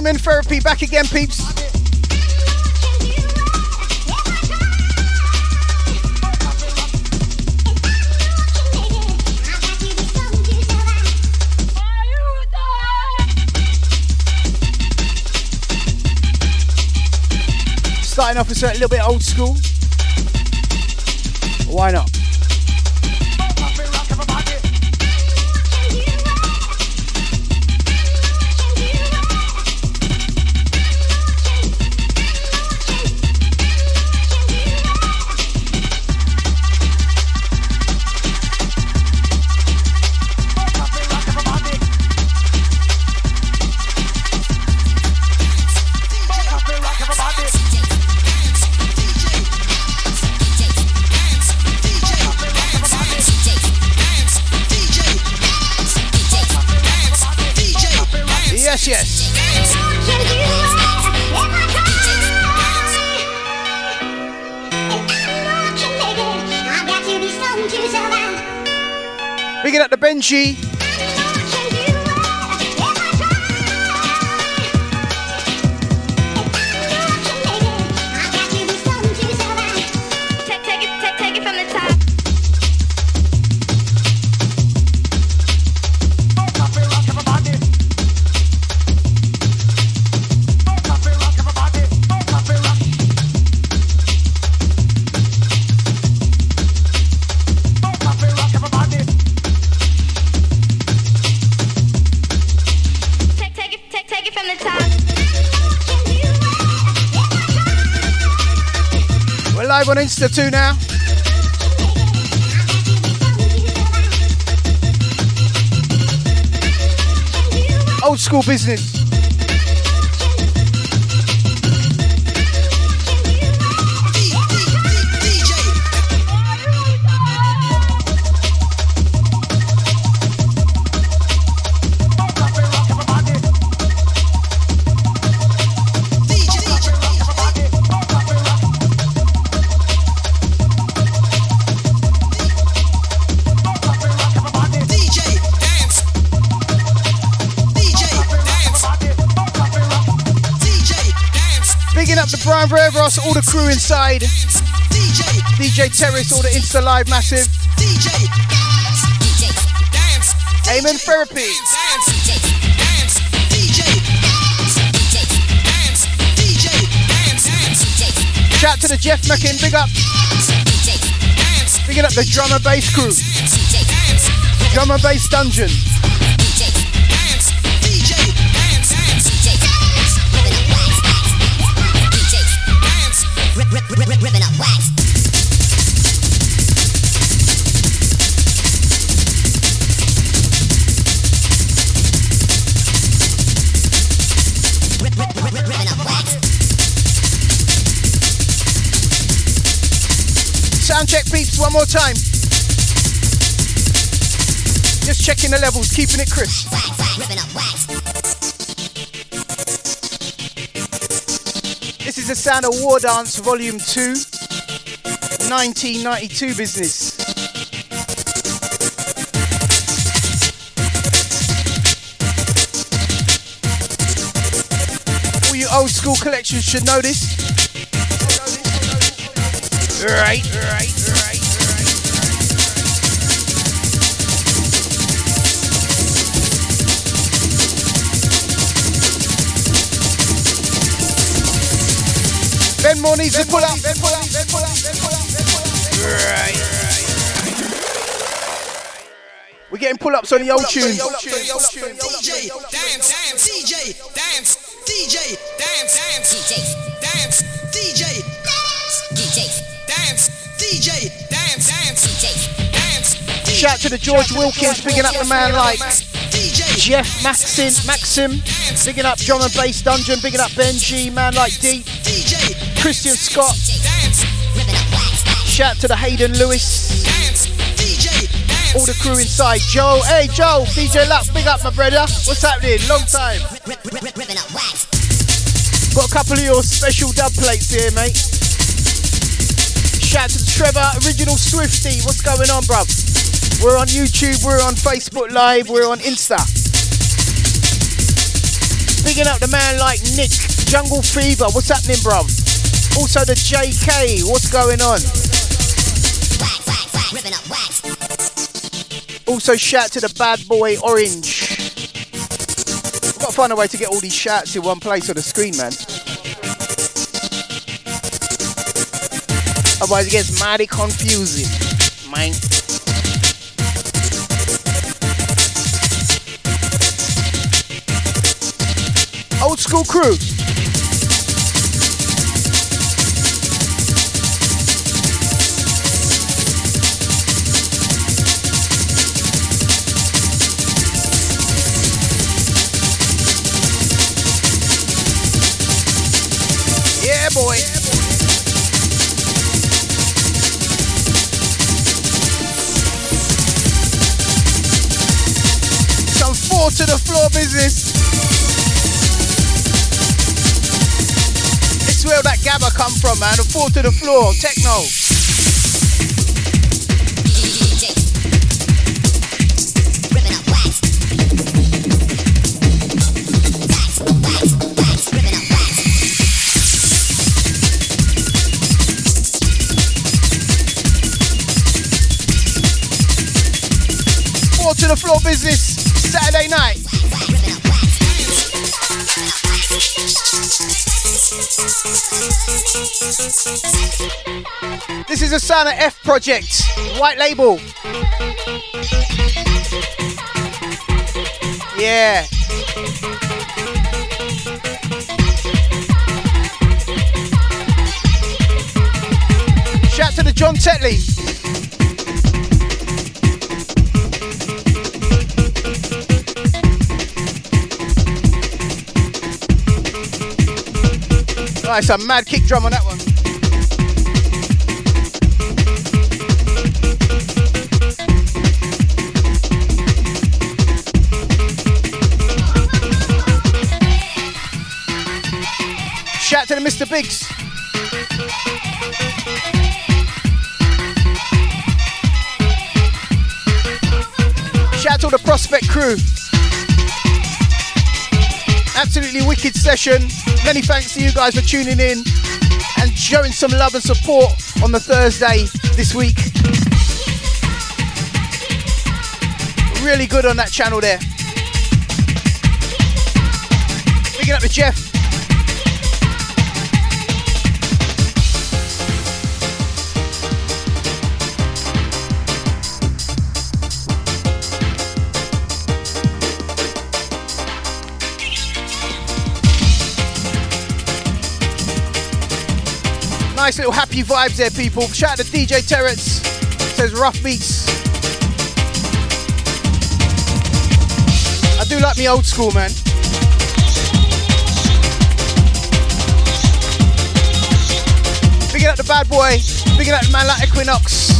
Amen Therapy back again, peeps. Starting off with a little bit old school. Why not? Insta too now. Old school business. Crew inside. DJ, DJ Terrace, all the Insta Live Massive. DJ, dance, Amen Therapy. Shout to the Jeff Mackin, big up. Big up the drum and bass crew. Drum and bass dungeon. One more time. Just checking the levels, keeping it crisp. This is the sound of War Dance Volume 2, 1992 business. All you old school collections should know this. Right, right, right. Ben more needs to pull up. Pull pull pull pull. We're getting pull-ups on the old tunes. DJ, dance, dance, DJ, dance, DJ, dance, dance, DJ, dance, DJ, DJ, dance, DJ, dance, dance, DJ, dance. Shout to the George Wilkins, picking up the man like Jeff Maxim, Maxim, bigging up drum and bass dungeon, bigging up Benji, man like Deep. Christian Scott. Shout to the Hayden Lewis. All the crew inside. Joe, hey Joe, DJ Luck, big up my brother. What's happening? Long time. Got a couple of your special dub plates here, mate. Shout to the Trevor, original Swifty. What's going on, bruv? We're on YouTube, we're on Facebook Live, we're on Insta. Bigging up the man like Nick, Jungle Fever, what's happening, bruv? Also the JK, what's going on? Also shout to the bad boy Orange. We've got to find a way to get all these shouts in one place on the screen, man. Otherwise it gets mighty confusing, man. Old school crew. To the floor business. It's where that gabba come from, man. The four to the floor, techno. To the floor business, Saturday night. This is a of F project, white label. Yeah. Shout to the John Tetley. Nice, a mad kick drum on that one. Shout to the Mr. Biggs. Shout to the Prospect crew. Absolutely wicked session. Many thanks to you guys for tuning in and showing some love and support on the Thursday this week. Really good on that channel there. Picking up to Jeff. Nice little happy vibes there, people. Shout out to DJ Terrence. Says rough beats. I do like me old school, man. Bigging up the bad boy. Bigging up the man like Equinox.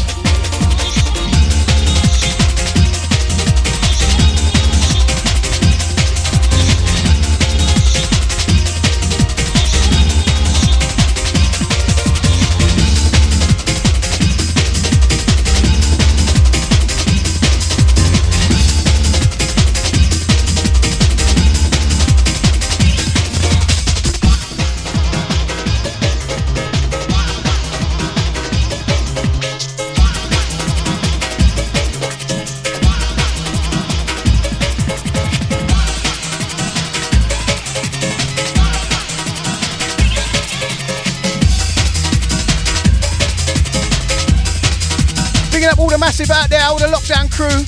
Crew.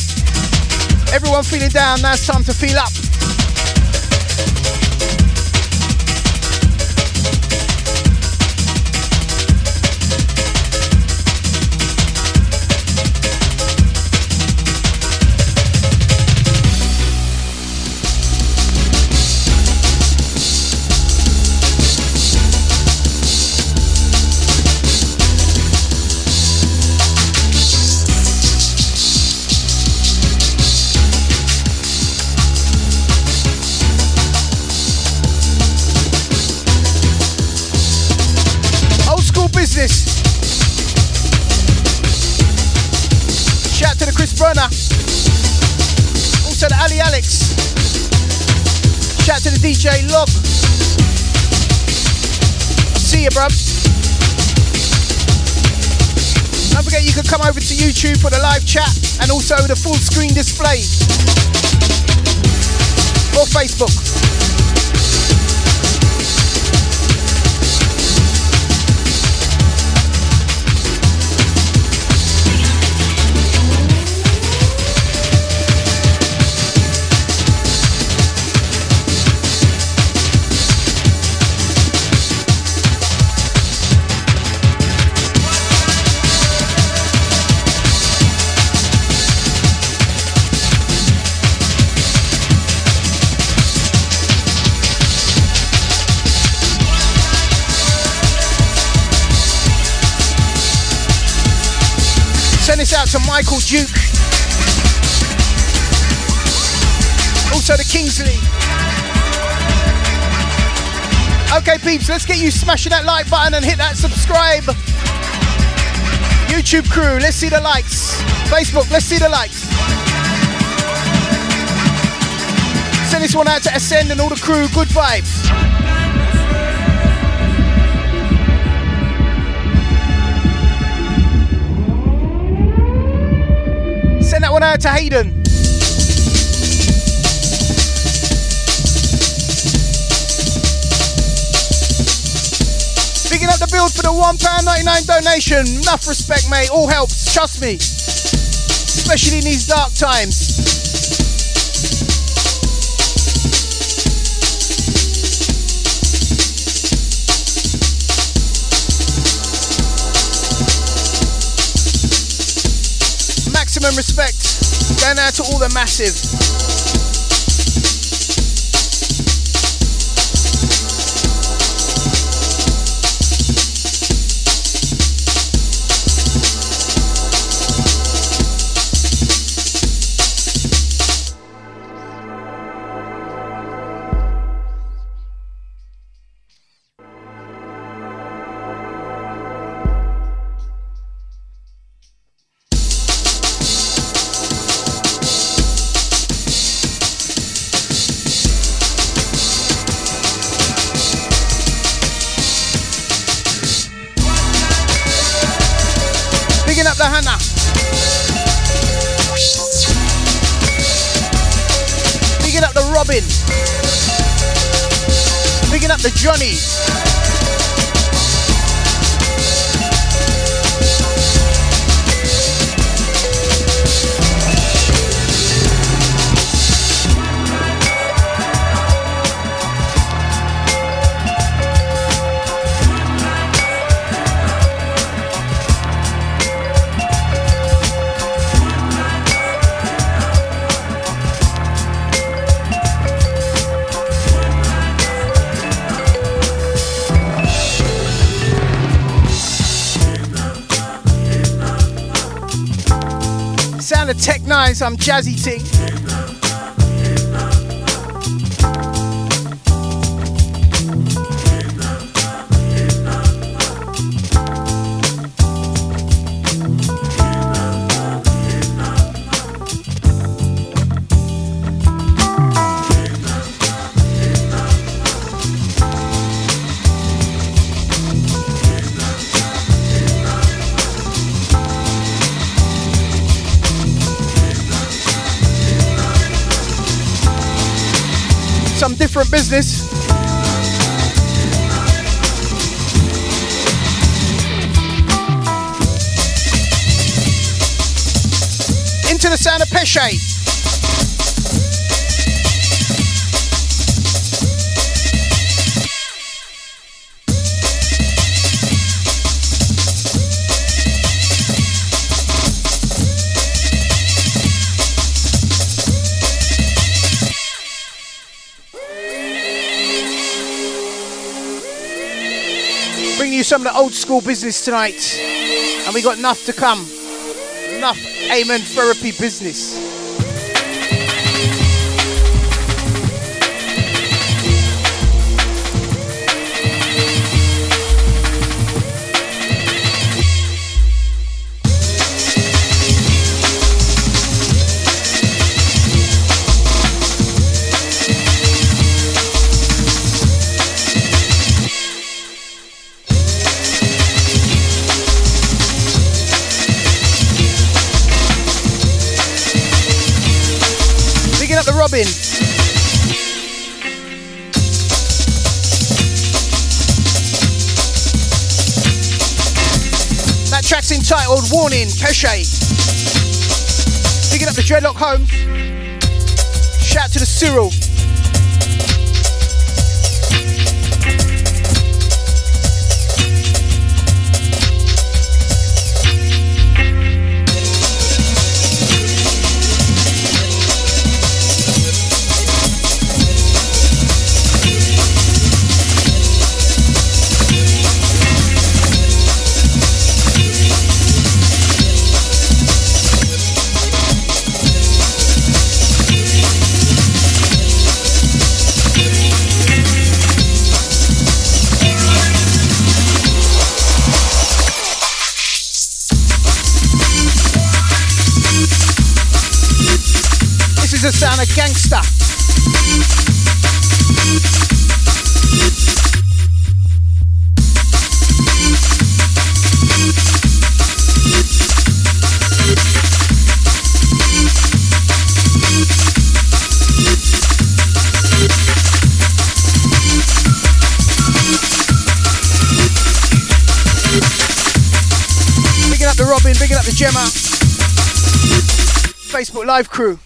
Everyone feeling down, now it's time to feel up. DJ Log. See you, bruv. Don't forget you can come over to YouTube for the live chat and also the full screen display. Or Facebook. To Michael Duke. Also to Kingsley. Okay, peeps, let's get you smashing that like button and hit that subscribe. YouTube crew, let's see the likes. Facebook, let's see the likes. Send this one out to Ascend and all the crew, good vibes. One out to Hayden. Picking up the build for the £1.99 donation. Enough respect, mate. All helps. Trust me. Especially in these dark times. maximum respect going out to all the massive. Some jazzy thing. Sound of some of the old school business tonight. And we got enough to come. Enough Amen therapy business. Entitled Warning, Pesce. Picking up the Dreadlock Home. Shout to the Cyril. Live crew.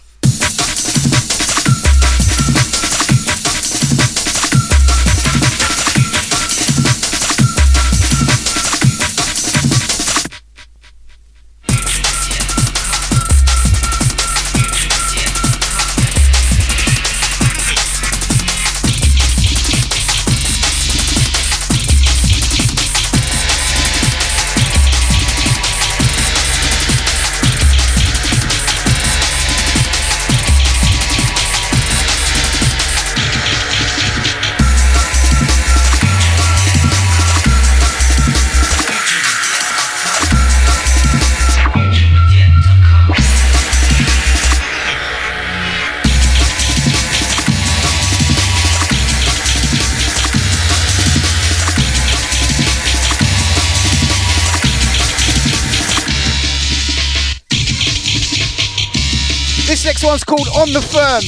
On the Firm.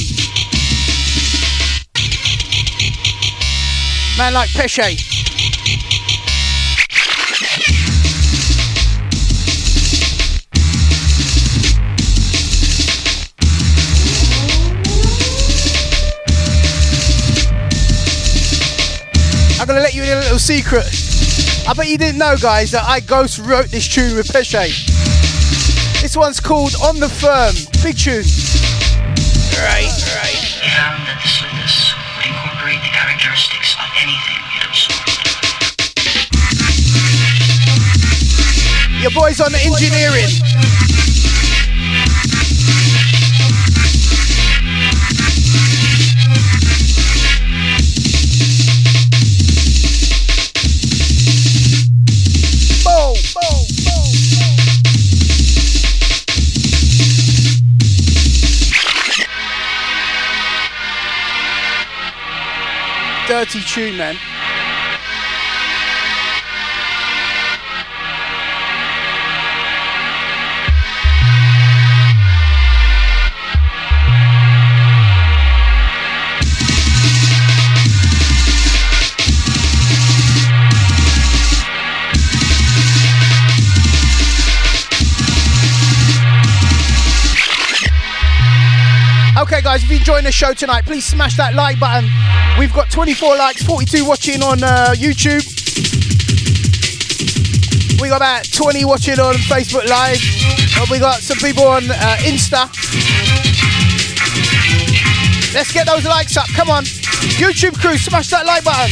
Man like Pesce. I'm gonna let you in a little secret. I bet you didn't know, guys, that I ghost wrote this tune with Pesce. This one's called On the Firm. Big tune. Your boy's on the engineering. dirty tune, man. Okay, guys, if you're enjoying the show tonight, please smash that like button. We've got 24 likes, 42 watching on uh, YouTube. We got about 20 watching on Facebook Live. And we got some people on uh, Insta. Let's get those likes up. Come on. YouTube crew, smash that like button.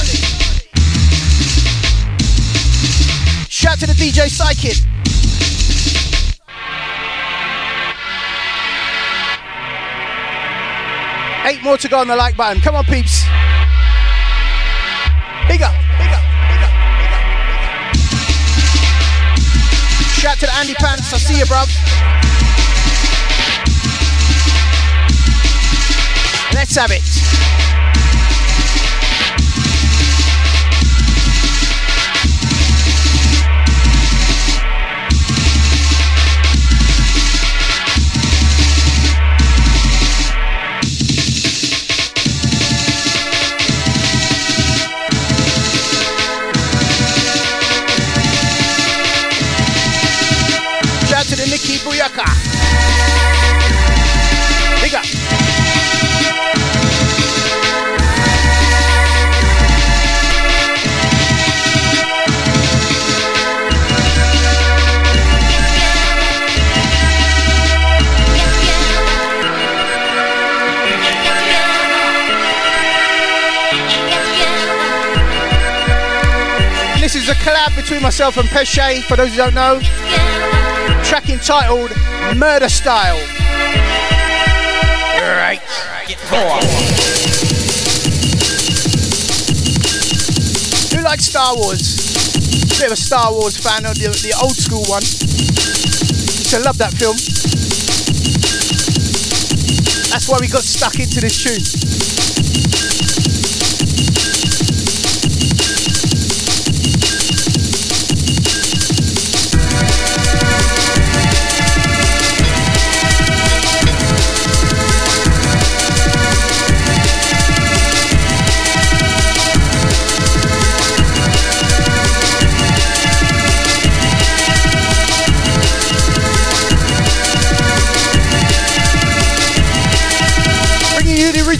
to the DJ Psychic. Eight more to go on the like button. Come on, peeps. Big up, big up, big up, big up. Shout to the Andy Pants. I see you, bruv. Let's have it. Is a collab between myself and Pesce, for those who don't know. Track entitled Murder Style. Right. Who likes Star Wars? Bit of a Star Wars fan of the, the old school one. Used to love that film. That's why we got stuck into this tune.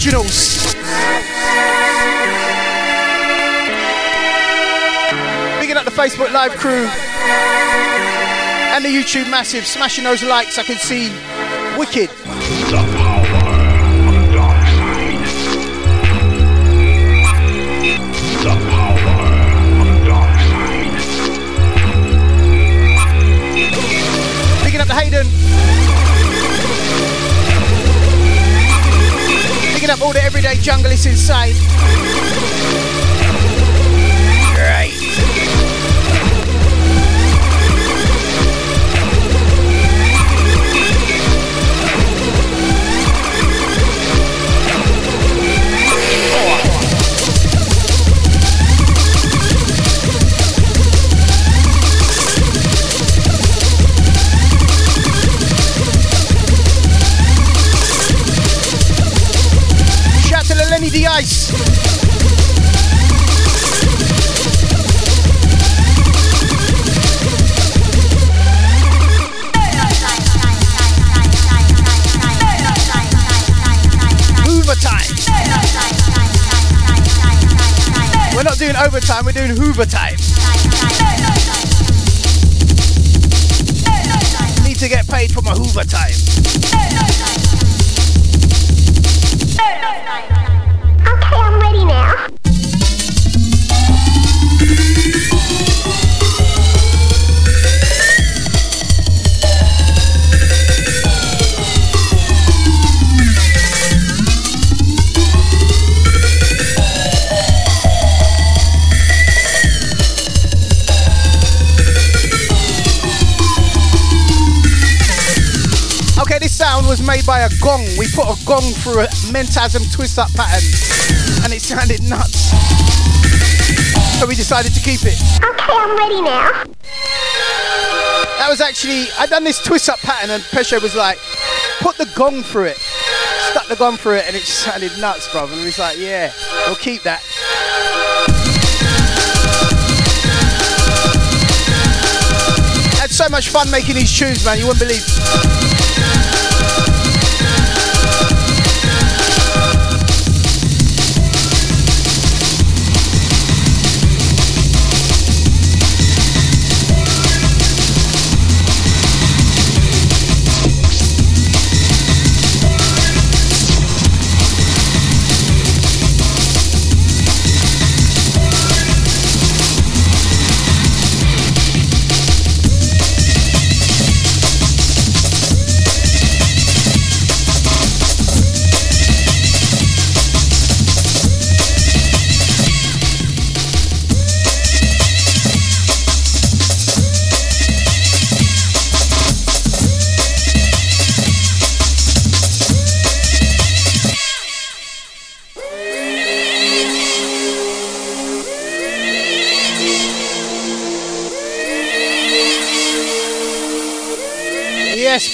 Originals. Bigging up the Facebook Live crew and the YouTube massive, smashing those likes. I can see wicked. Up all the everyday jungle, inside. Right. The Ice. Hoover time. We're not doing overtime, we're doing Hoover time. Need to get paid for my Hoover time. Was made by a gong. We put a gong through a Mentasm twist up pattern and it sounded nuts. So we decided to keep it. Okay, I'm ready now. That was actually, I done this twist up pattern and Pesce was like, put the gong through it. Stuck the gong through it and it sounded nuts, bro. And we was like, yeah, we'll keep that. Had so much fun making these tunes, man, you wouldn't believe.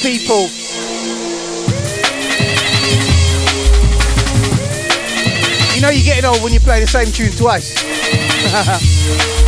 People. You know you're getting old when you play the same tune twice.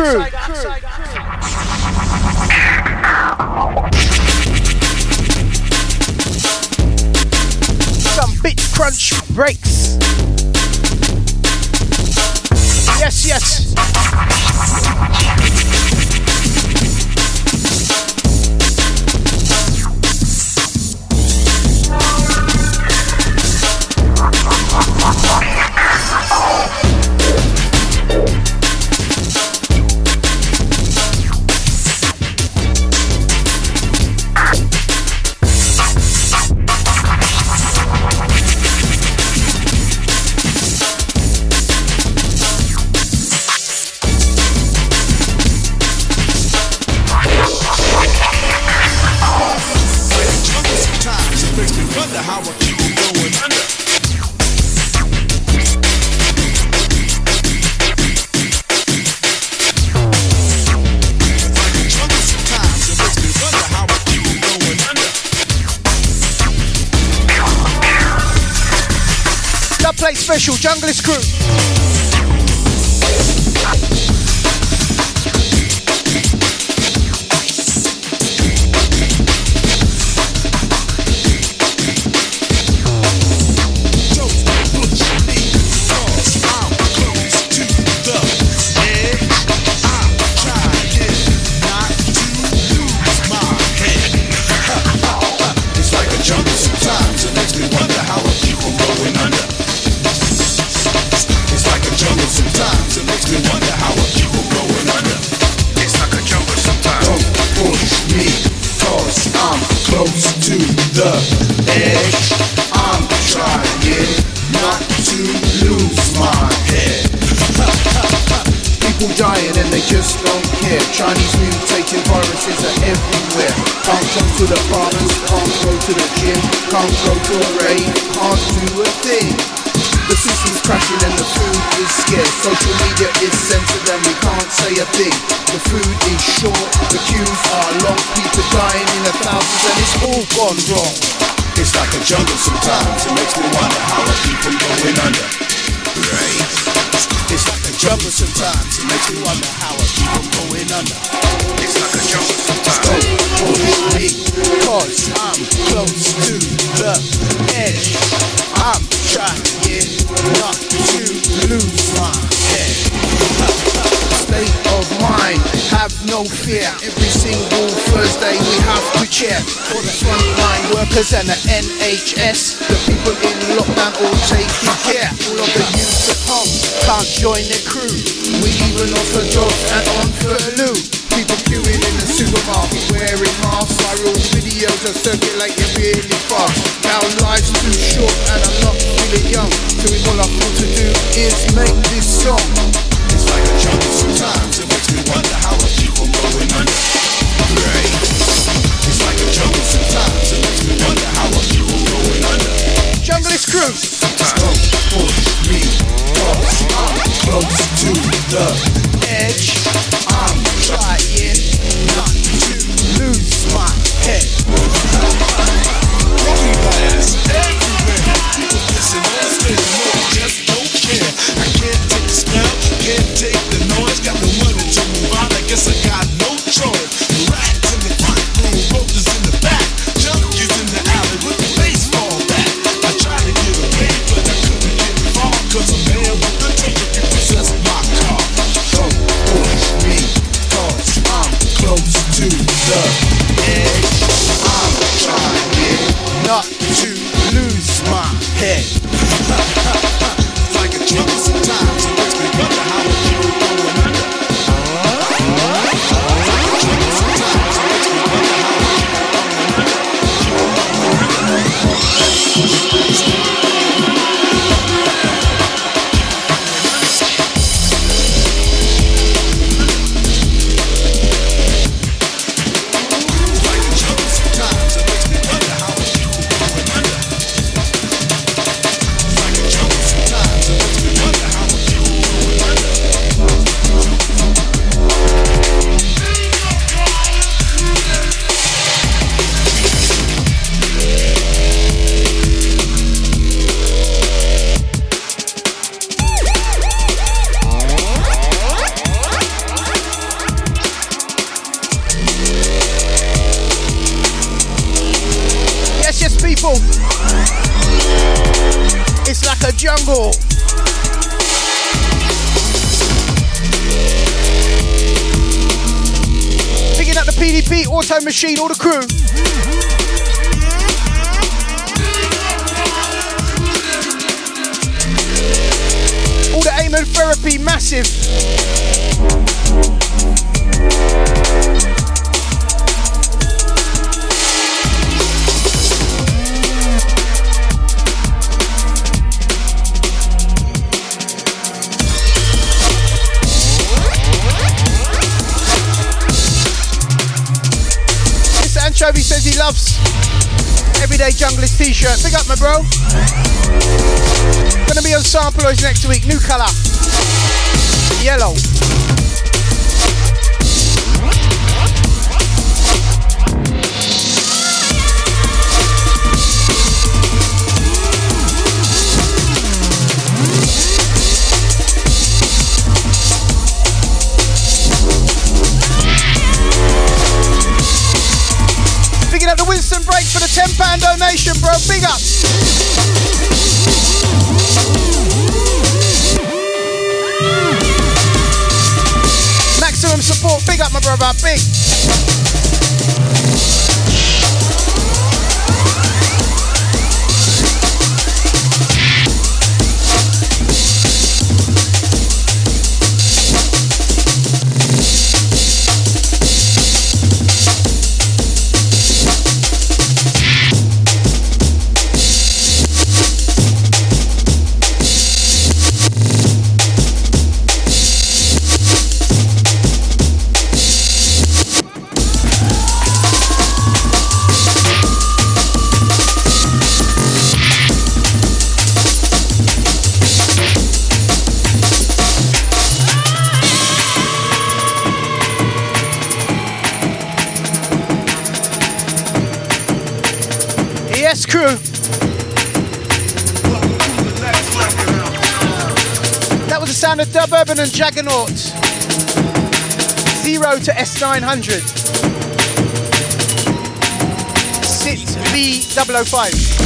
Crew. Make this song. Auto Machine, 900. Sit V005.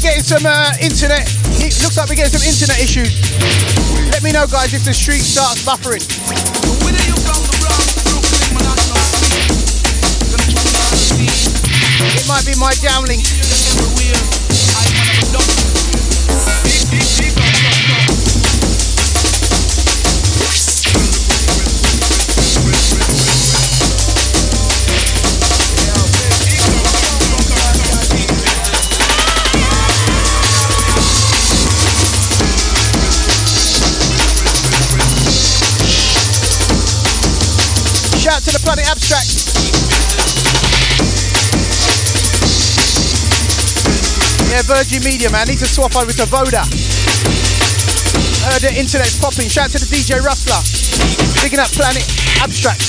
getting some uh, internet. It looks like we're getting some internet issues. Let me know, guys, if the stream starts buffering. Might be my downlink. Shout to the Planet Abstract. Yeah, Virgin Media, man. Need to swap over to Voda. Heard the internet's popping. Shout out to the DJ Rustler. Picking up Planet Abstract.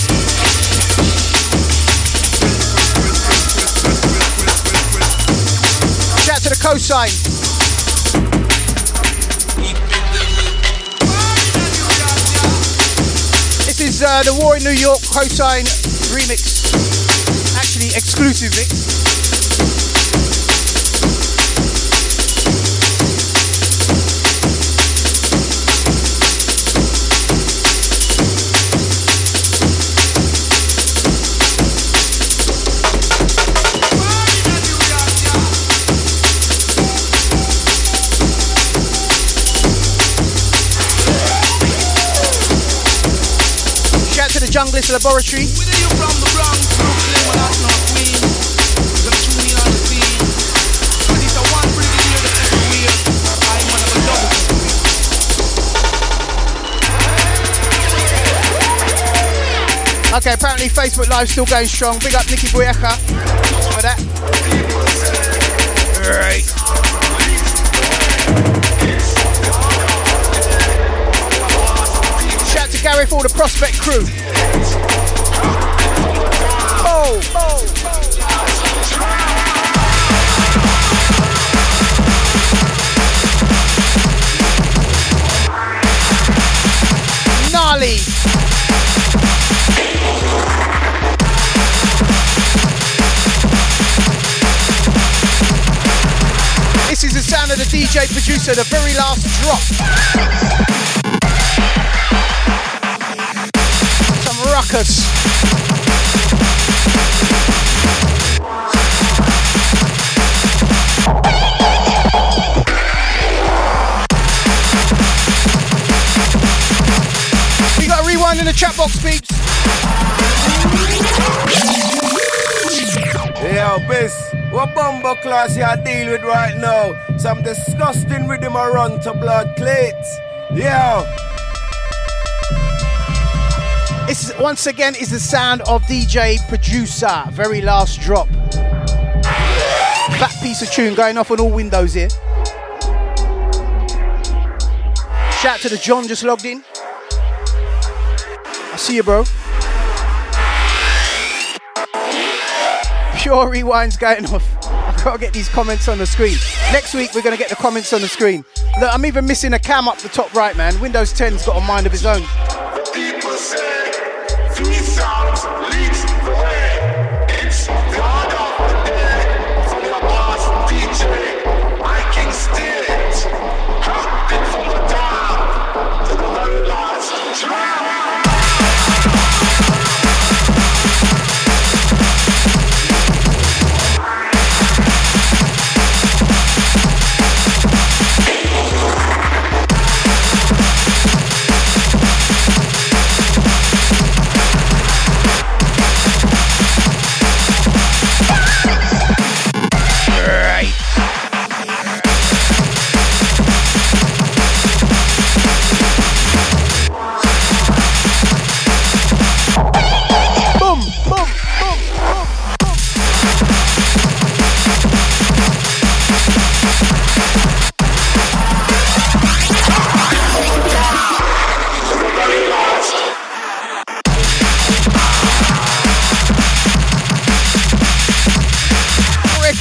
Shout out to the cosign. This is uh, the War in New York cosign remix. Actually, exclusive mix. Junglist Laboratory. Okay, apparently Facebook Live still going strong. Big up Nicky Boyaja For all the Prospect crew. Oh, oh, Gnarly. This is the sound of the DJ producer, the very last drop. We got a rewind in the chat box, peeps. Yo, Biz, what bumper class you deal with right now? Some disgusting rhythm a run to blood plates. Yo, This once again is the sound of DJ producer. Very last drop. Fat piece of tune going off on all windows here. Shout to the John just logged in. I see you, bro. pure rewind's going off. I've got to get these comments on the screen. Next week, we're going to get the comments on the screen. Look, I'm even missing a cam up the top right, man. Windows 10's got a mind of its own.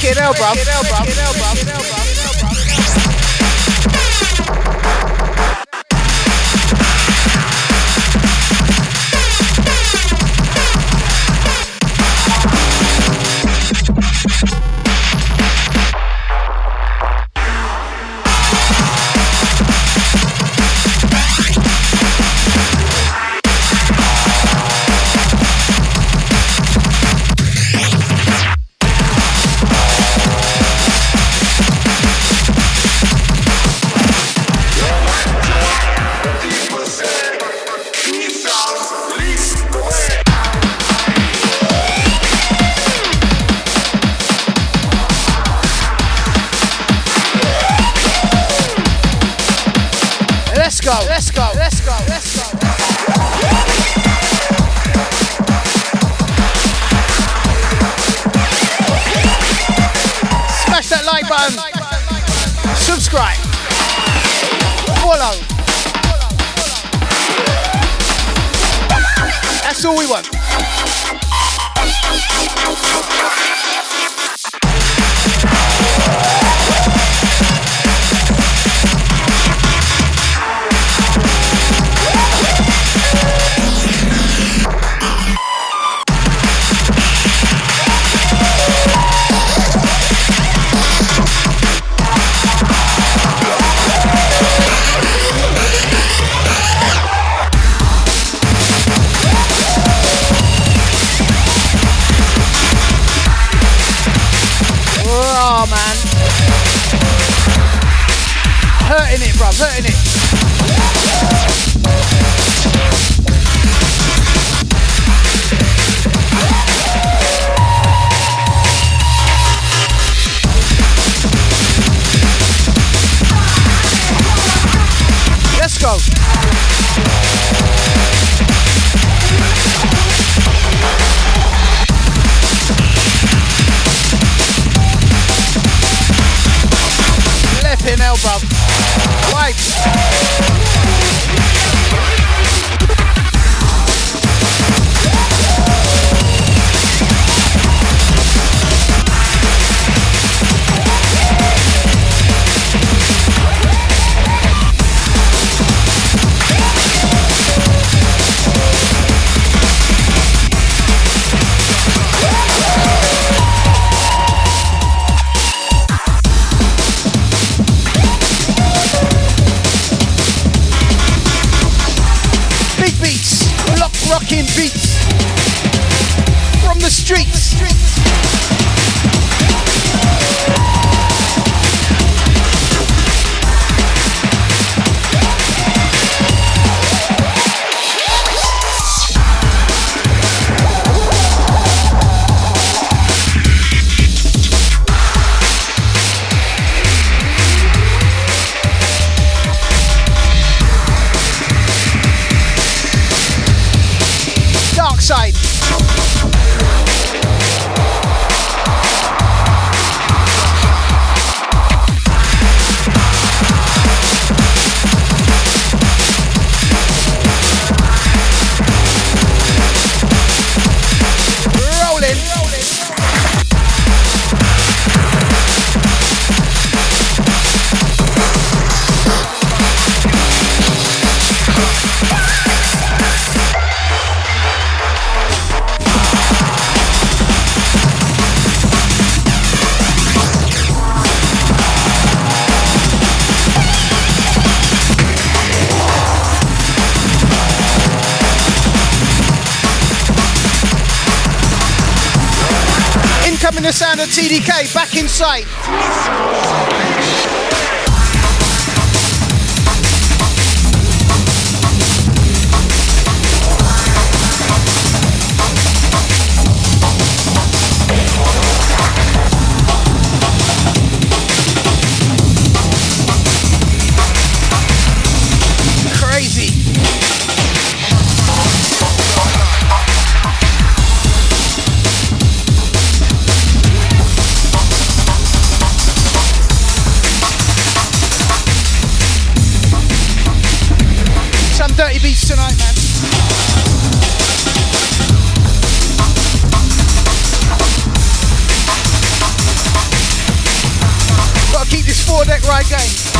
Freaking hell, bruv. People DDK back in sight. The sound of TDK, back in sight. psychedelics.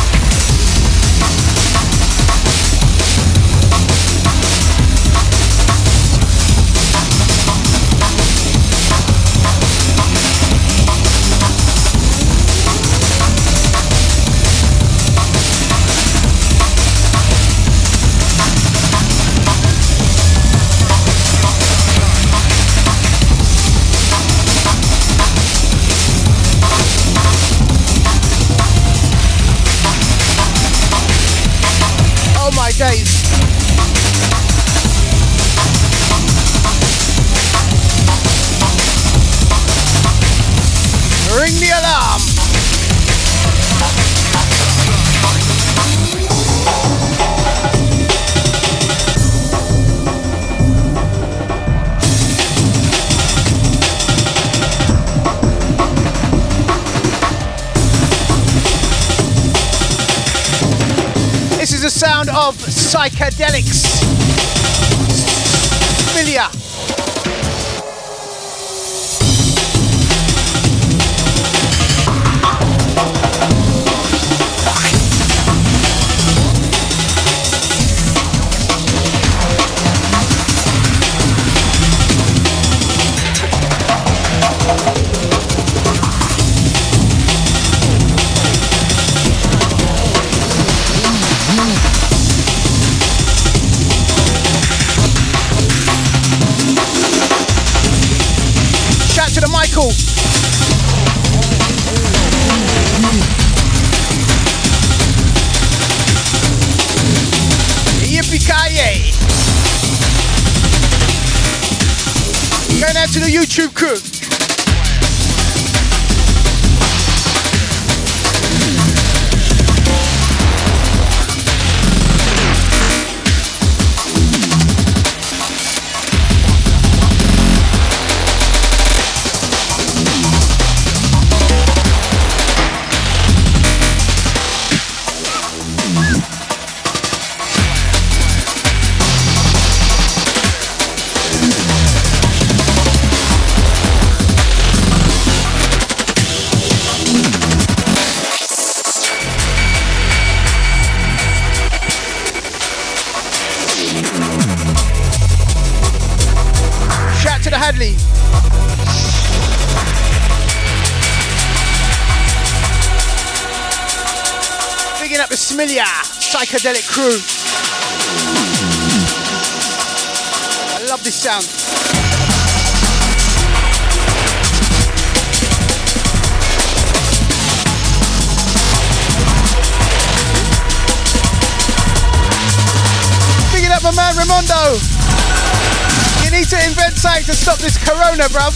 Corona, bruv.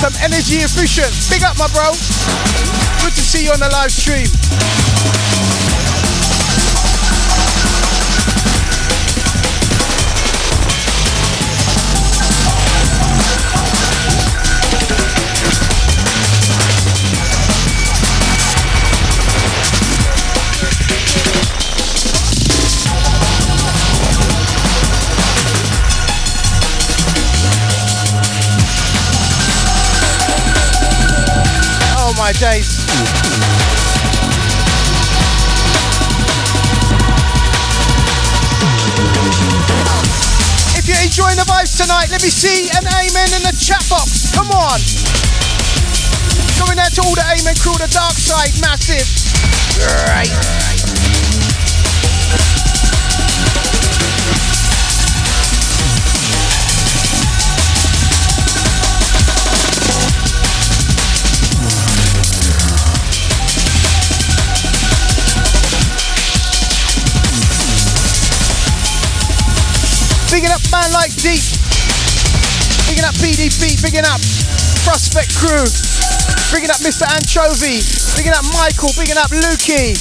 Some energy efficient. Big up, my bro. Good to see you on the live stream. My. If you're enjoying the vibes tonight, let me see an amen in the chat box. Come on. Going out to all the amen crew, the dark side, massive. Right. Deep. Bigging up PDP, bigging up Prospect Crew. Bigging up Mr. Anchovy. Bigging up Michael, bigging up Lukey.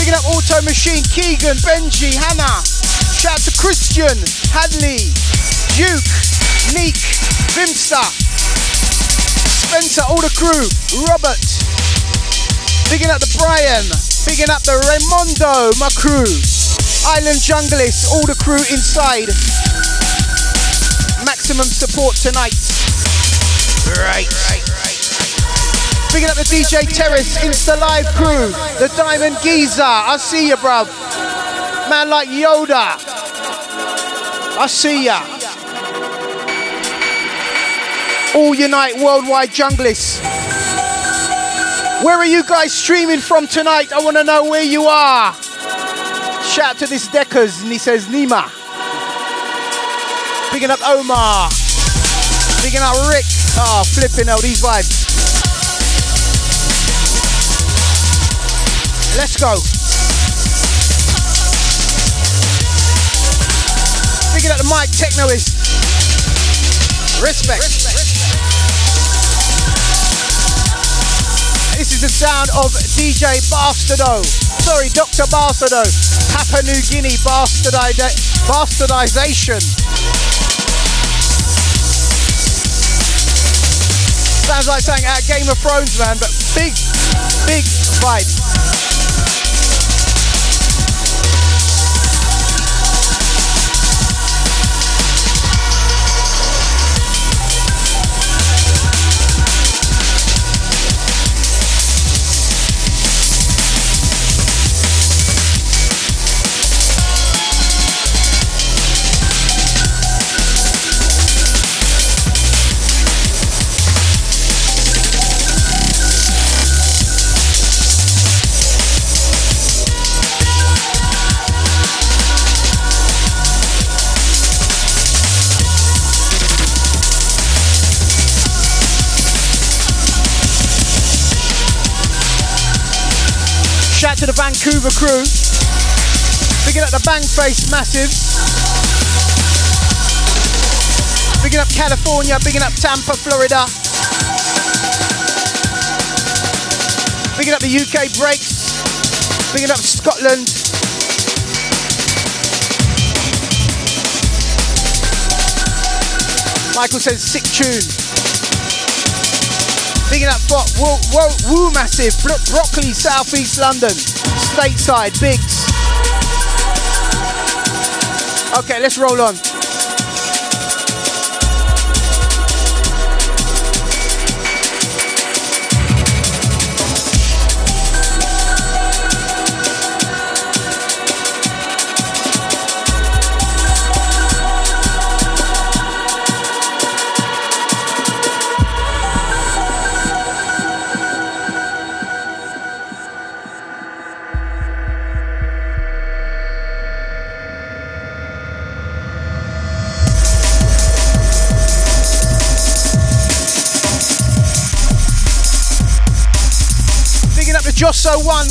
Bigging up Auto Machine, Keegan, Benji, Hannah. Shout out to Christian, Hadley, Duke, Neek, Vimster, Spencer, all the crew, Robert. Bigging up the Brian. Bigging up the Raimondo, my crew. Island Junglist, all the crew inside. Maximum support tonight. Right. Bigging up the DJ Terrace, Insta Live crew, the Diamond Geezer. I see you, bruv. Man like Yoda. I see ya. All unite worldwide junglists. Where are you guys streaming from tonight? I want to know where you are. Shout out to this Deckers, and he says Nima. Bigging up Omar. Bigging up Rick. Oh, flipping out these vibes. Let's go. Bigging up the mic technoist. Respect. Respect. This is the sound of DJ Bastardo. Sorry, Dr. Bastardo. Papua New Guinea bastardi- bastardization. Sounds like something out Game of Thrones, man, but big, big vibe. Vancouver crew. Bigging up the Bangface Massive. Bigging up California, bigging up Tampa, Florida. Bigging up the UK breaks. Bigging up Scotland. Michael says sick tune. Bigging up Bot, Woo, Woo, Woo Massive, Bro- Broccoli, Southeast London, Stateside, Bigs. Okay, let's roll on. 101.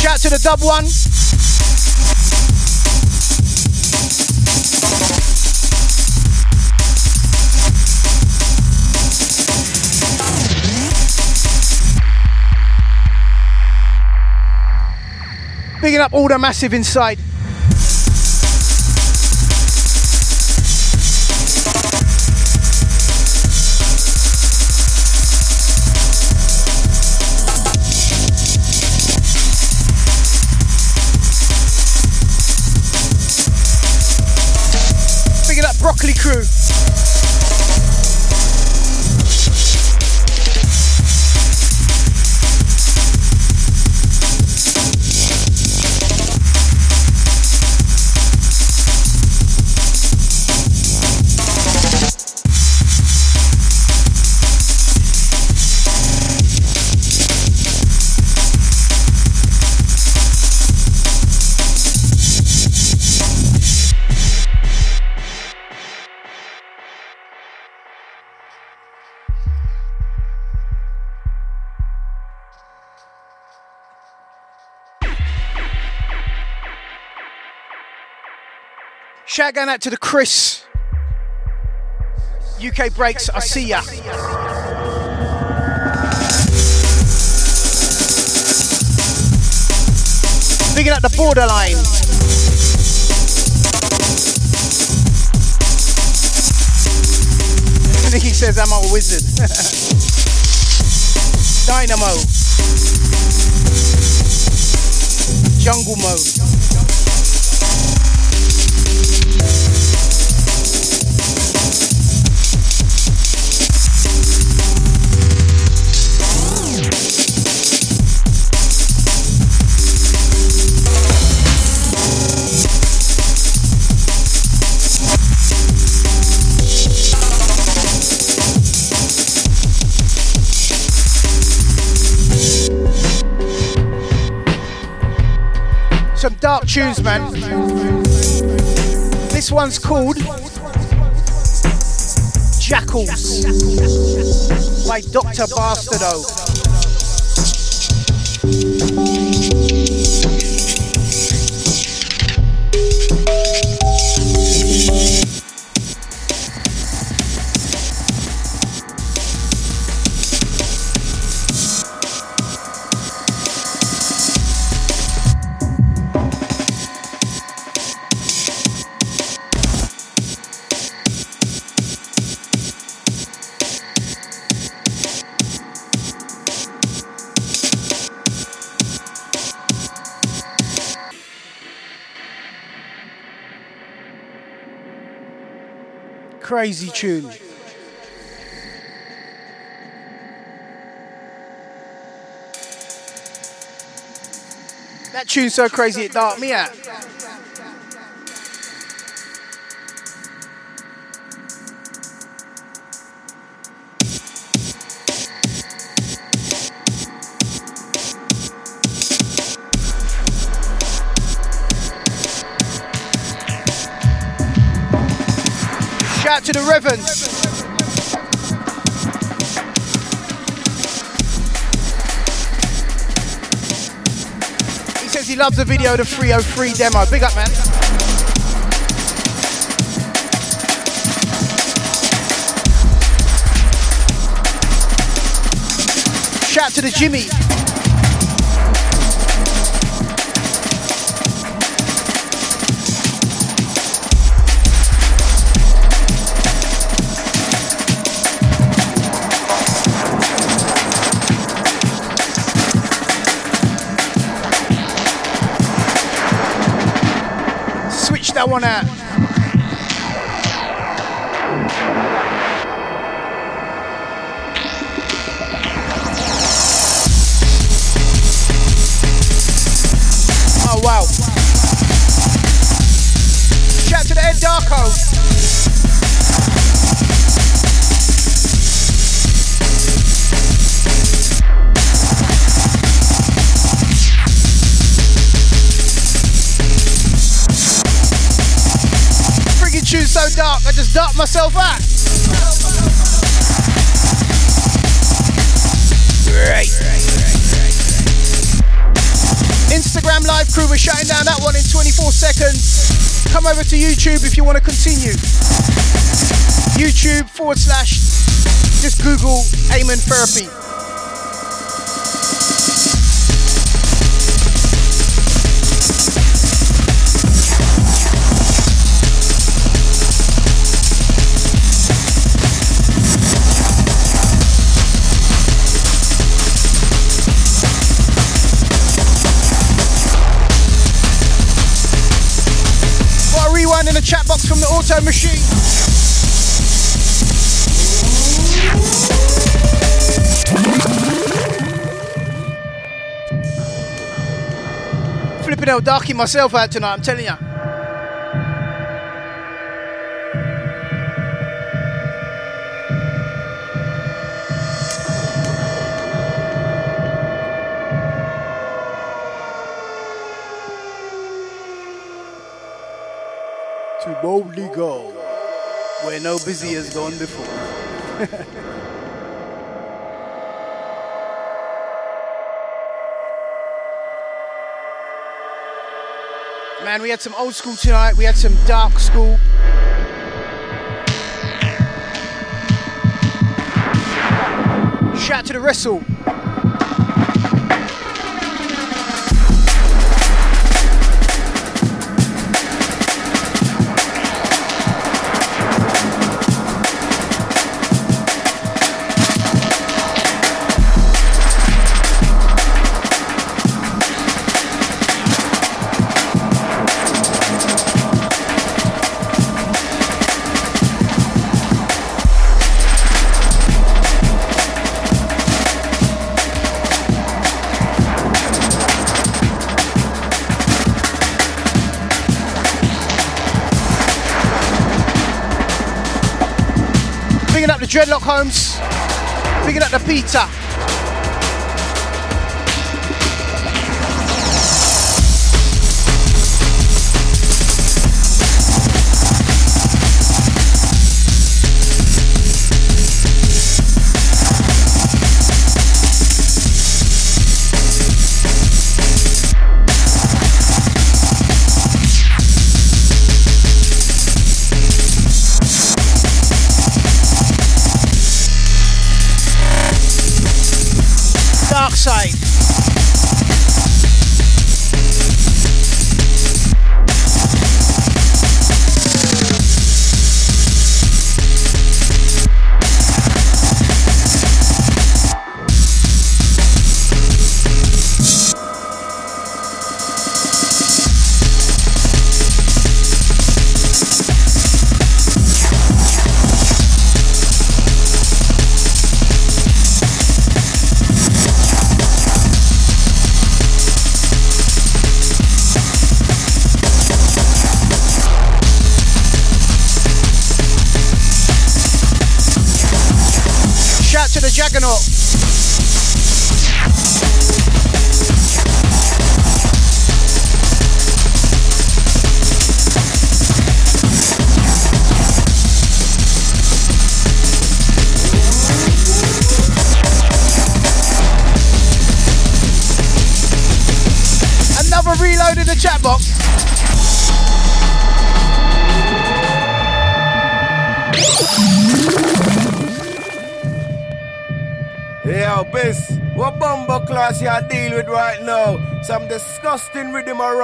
Shout to the dub one. Bigging up all the massive inside. Shout going out to the Chris. UK breaks, I see ya. Picking up the borderline. Nicky says I'm a wizard. Dynamo. Jungle mode. Dark tunes, man. This one's called Jackals by Dr. Bastardo. Crazy tune. That tune's so crazy it dark me out. To the Revens. He says he loves the video, the 303 demo. Big up, man. Shout to the Jimmy. One out. Dark, I just dark myself out. Great. Instagram live crew, we're shutting down that one in 24 seconds. Come over to YouTube if you want to continue. YouTube forward slash, just Google Amen Therapy. Box from the auto machine. Flipping out, darking myself out tonight, I'm telling you. Boldly go where no busy has gone before. Man, we had some old school tonight, we had some dark school. Shout to the wrestle. Dreadlock Homes. Picking up the pizza.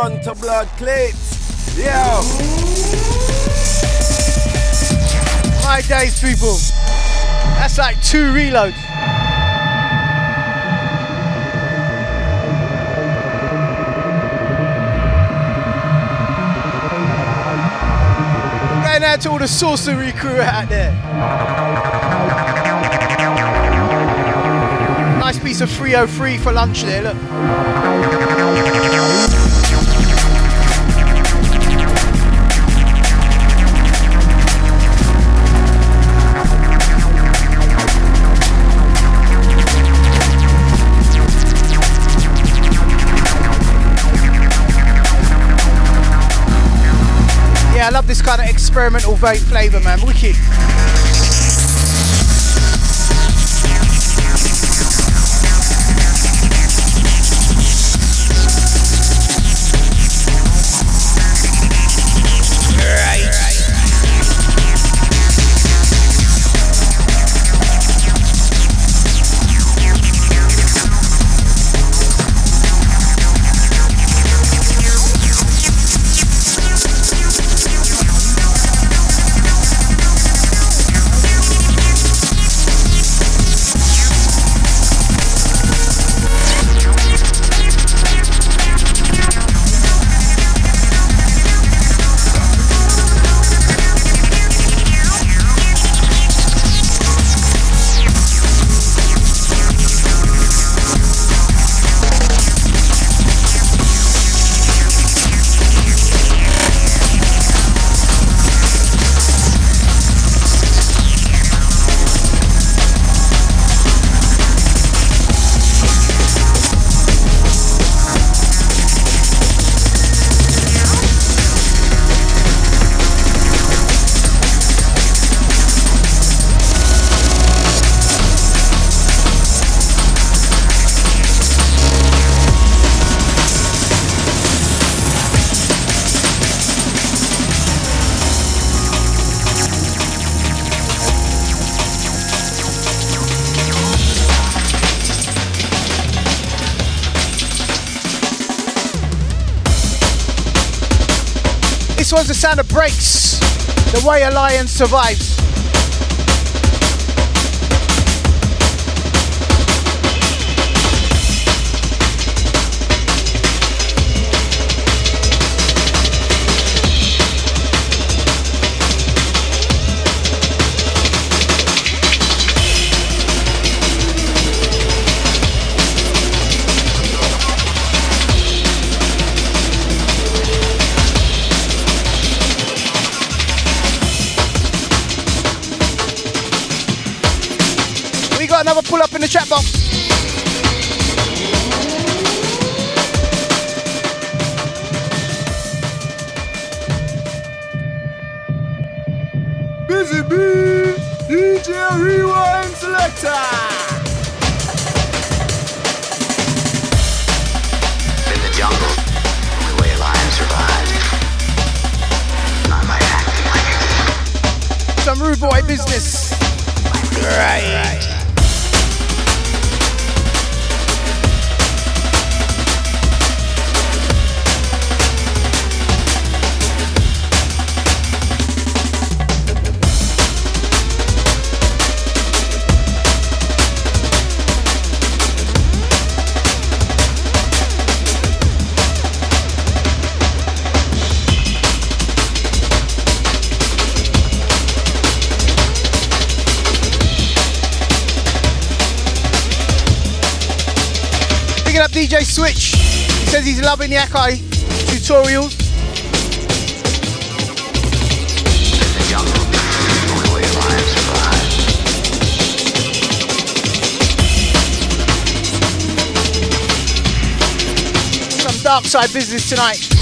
Run to blood clips. Yeah. My days, people. That's like two reloads. Going out to all the sorcery crew out there. Nice piece of 303 for lunch there, look. Love this kind of experimental vape flavour, man. Wicked. the sound of brakes, the way a lion survives. chat box. in the Akai tutorials. Some dark side business tonight.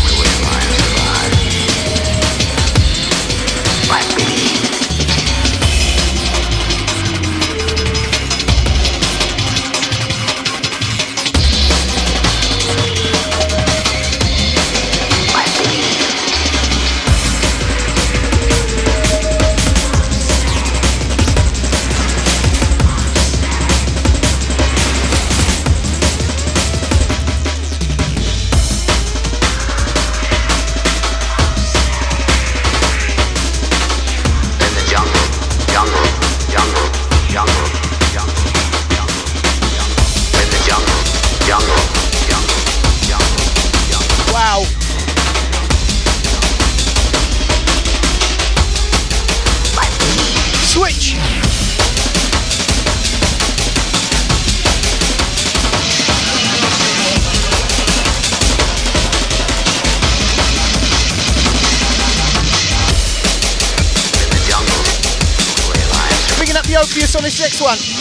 one.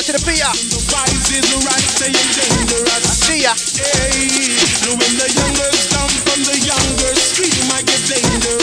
out to the beat up. I see ya. Hey, when the youngers come from the younger street, might get dangerous.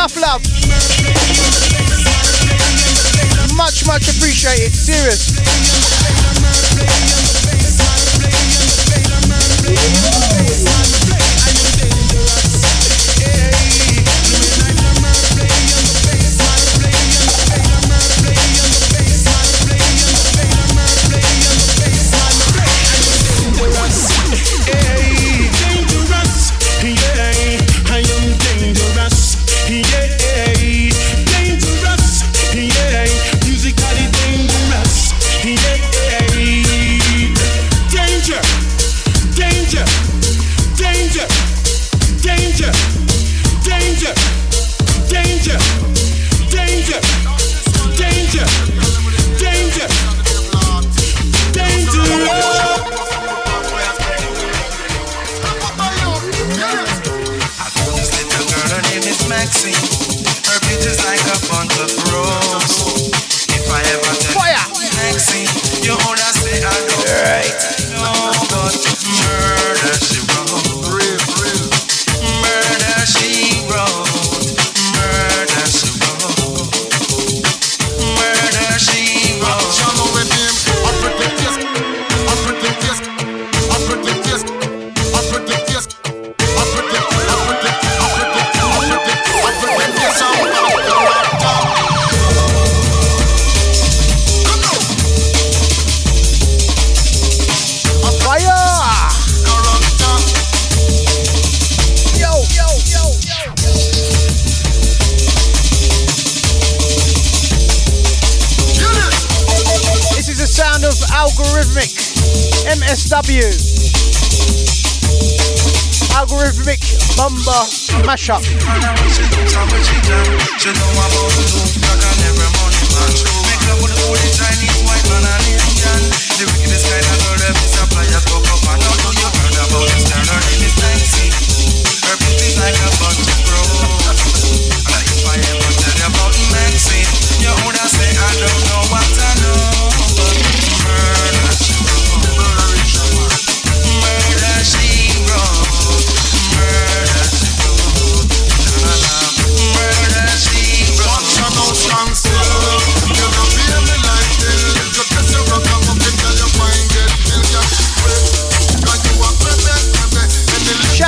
Enough love. Much, much appreciated. Serious.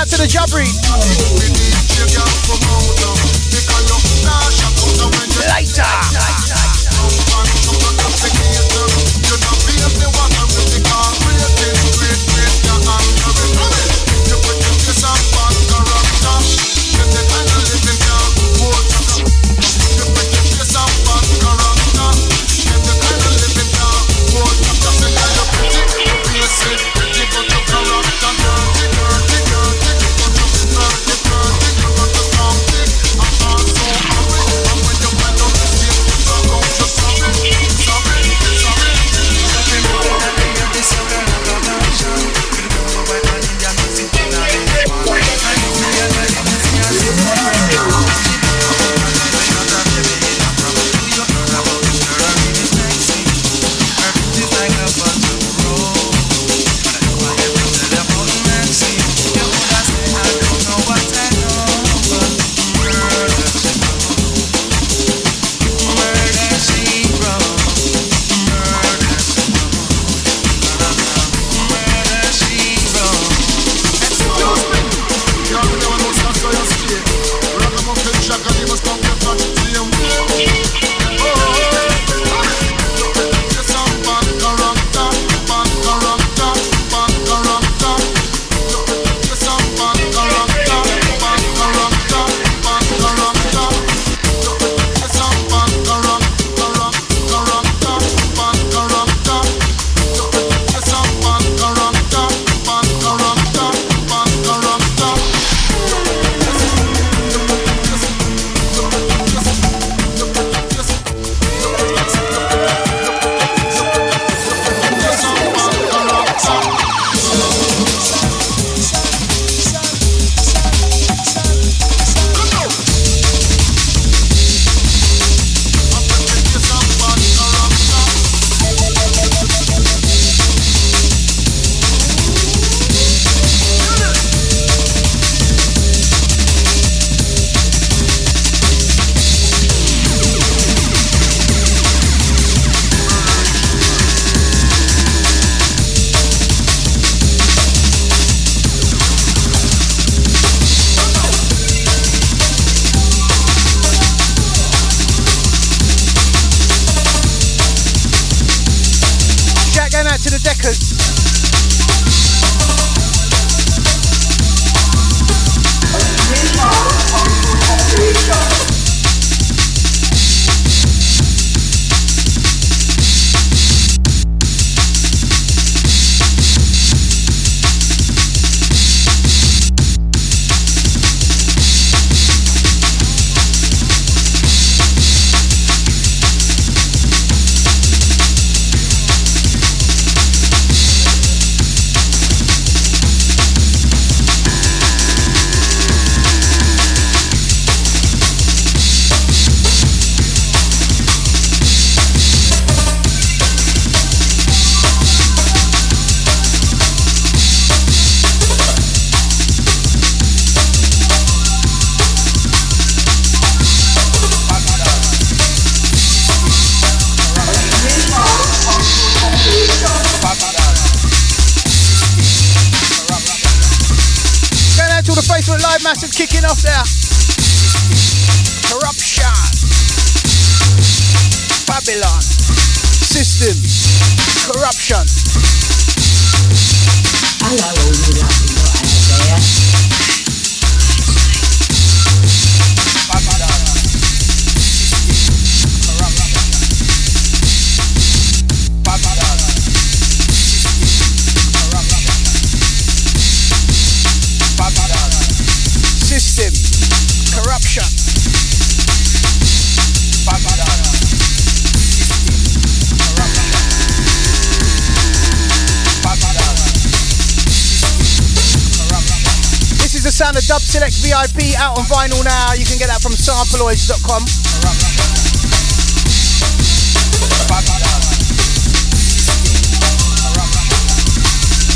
out to the Jabri. Later. Later.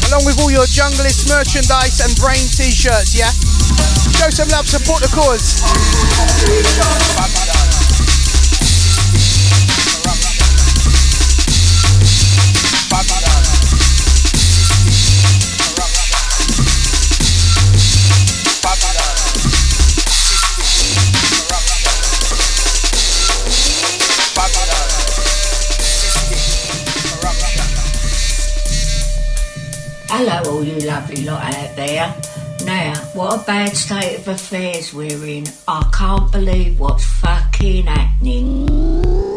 Along with all your junglist merchandise and brain t-shirts, yeah? Show some love, support the cause. Lovely lot out there. Now, what a bad state of affairs we're in. I can't believe what's fucking happening.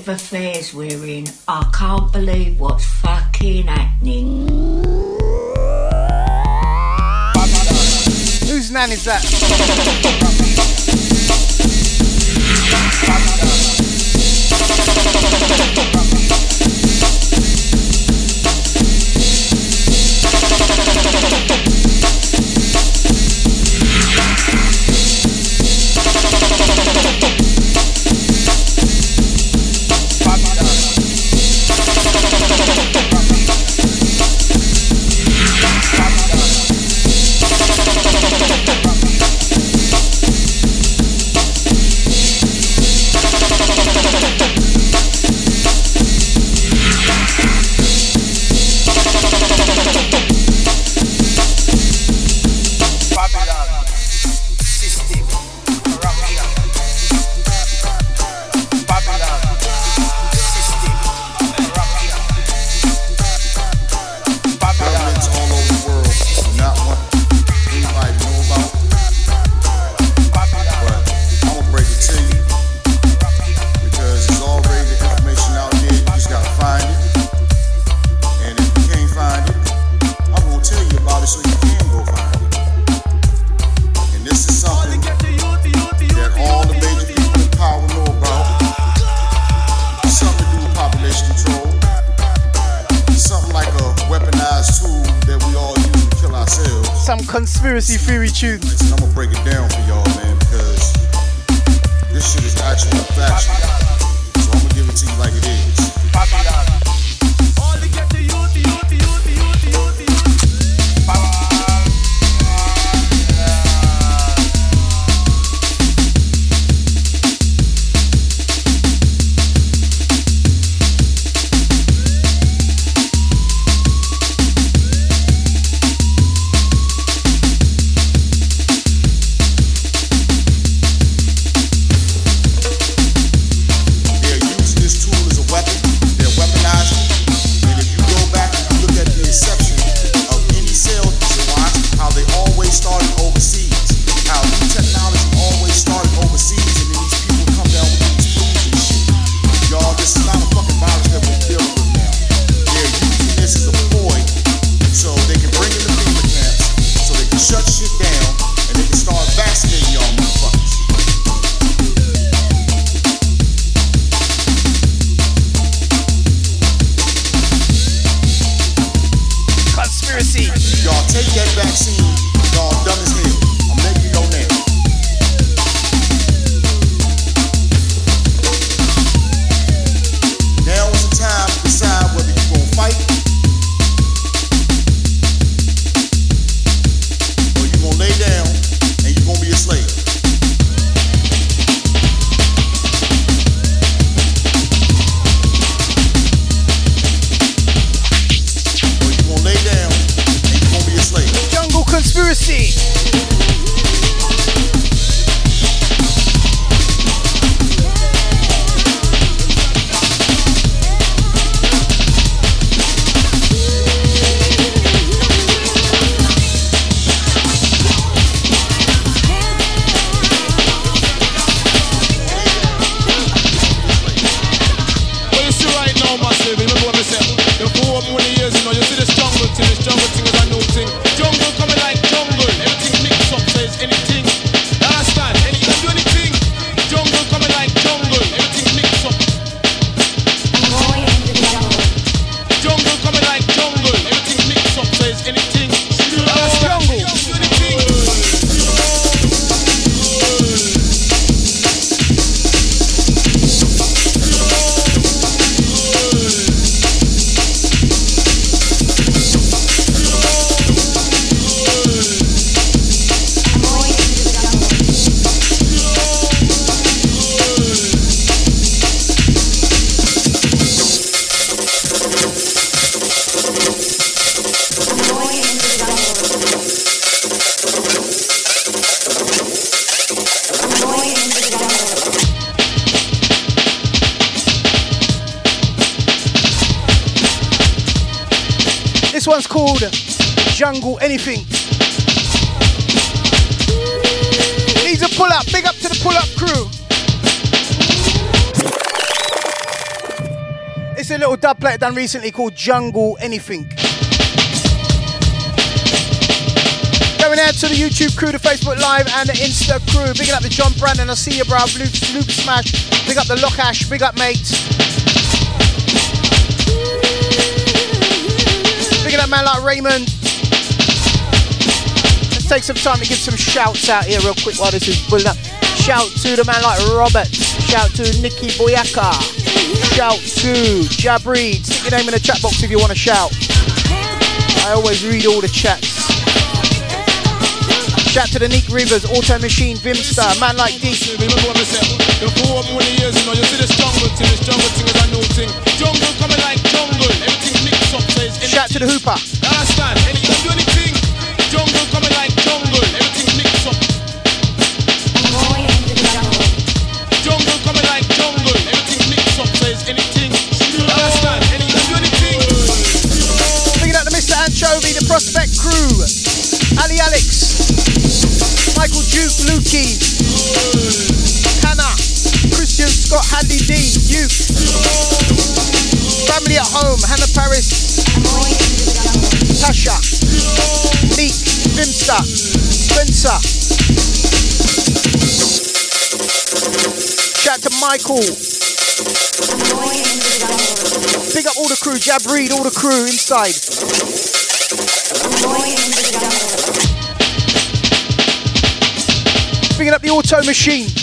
Of affairs we're in. I can't believe what's fucking happening. Whose nan is that? Conspiracy. Recently called Jungle Anything. Going out to the YouTube crew, the Facebook Live, and the Insta crew. Big up the John Brandon. I see you, bro. Luke, Luke Smash. Big up the Lockash. Big up, mates. Big up man like Raymond. Let's take some time to give some shouts out here real quick while this is building up. Shout to the man like Robert. Shout to Nikki Boyaka. Shout to Jabreed. Stick your name in the chat box if you want to shout. I always read all the chats. Shout to the Nick Rivers, Auto Machine, Vimstar, man like D. Remember what I said? The four many years, you know, you see this jungle thing, this jungle thing is a new thing. Jungle coming like jungle, everything mixed up, says. Shout to the Hooper. You understand? You can do anything. Jungle coming like jungle, Lukey. Hannah. Christian Scott, Handy D. Duke. Family at home, Hannah Paris. Tasha. Neek. Vimsta. Spencer. Shout to Michael. Big up all the crew, Jab Reed, all the crew inside. bringing up the auto machine.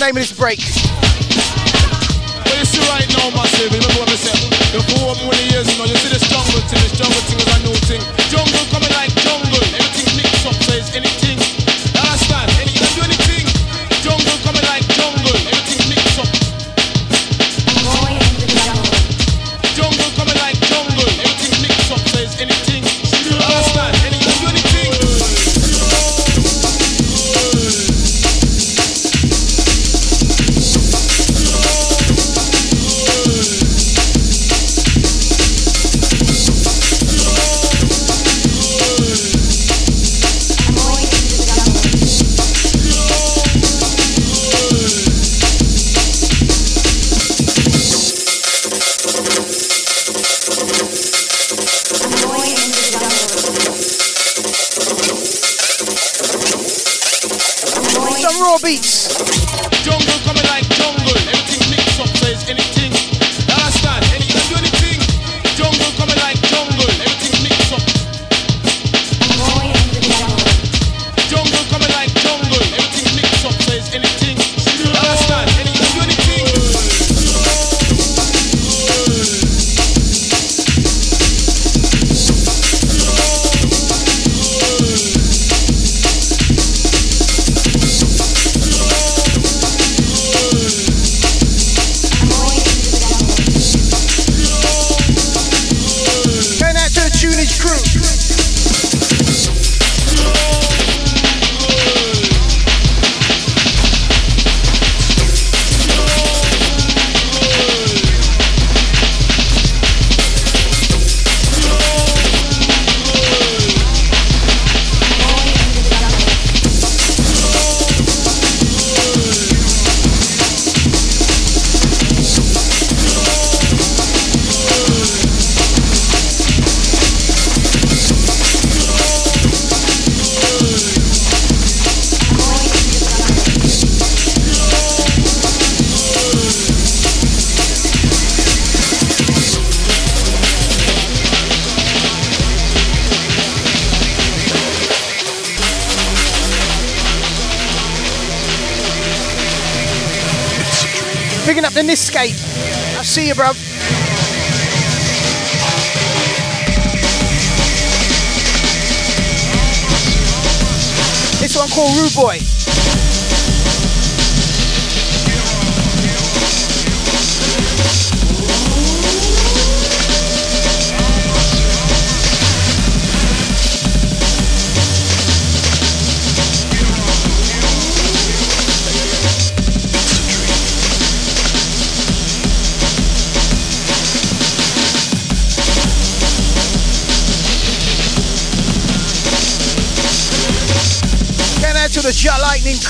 name of this break? Well, you see right now, massive. What I Peace.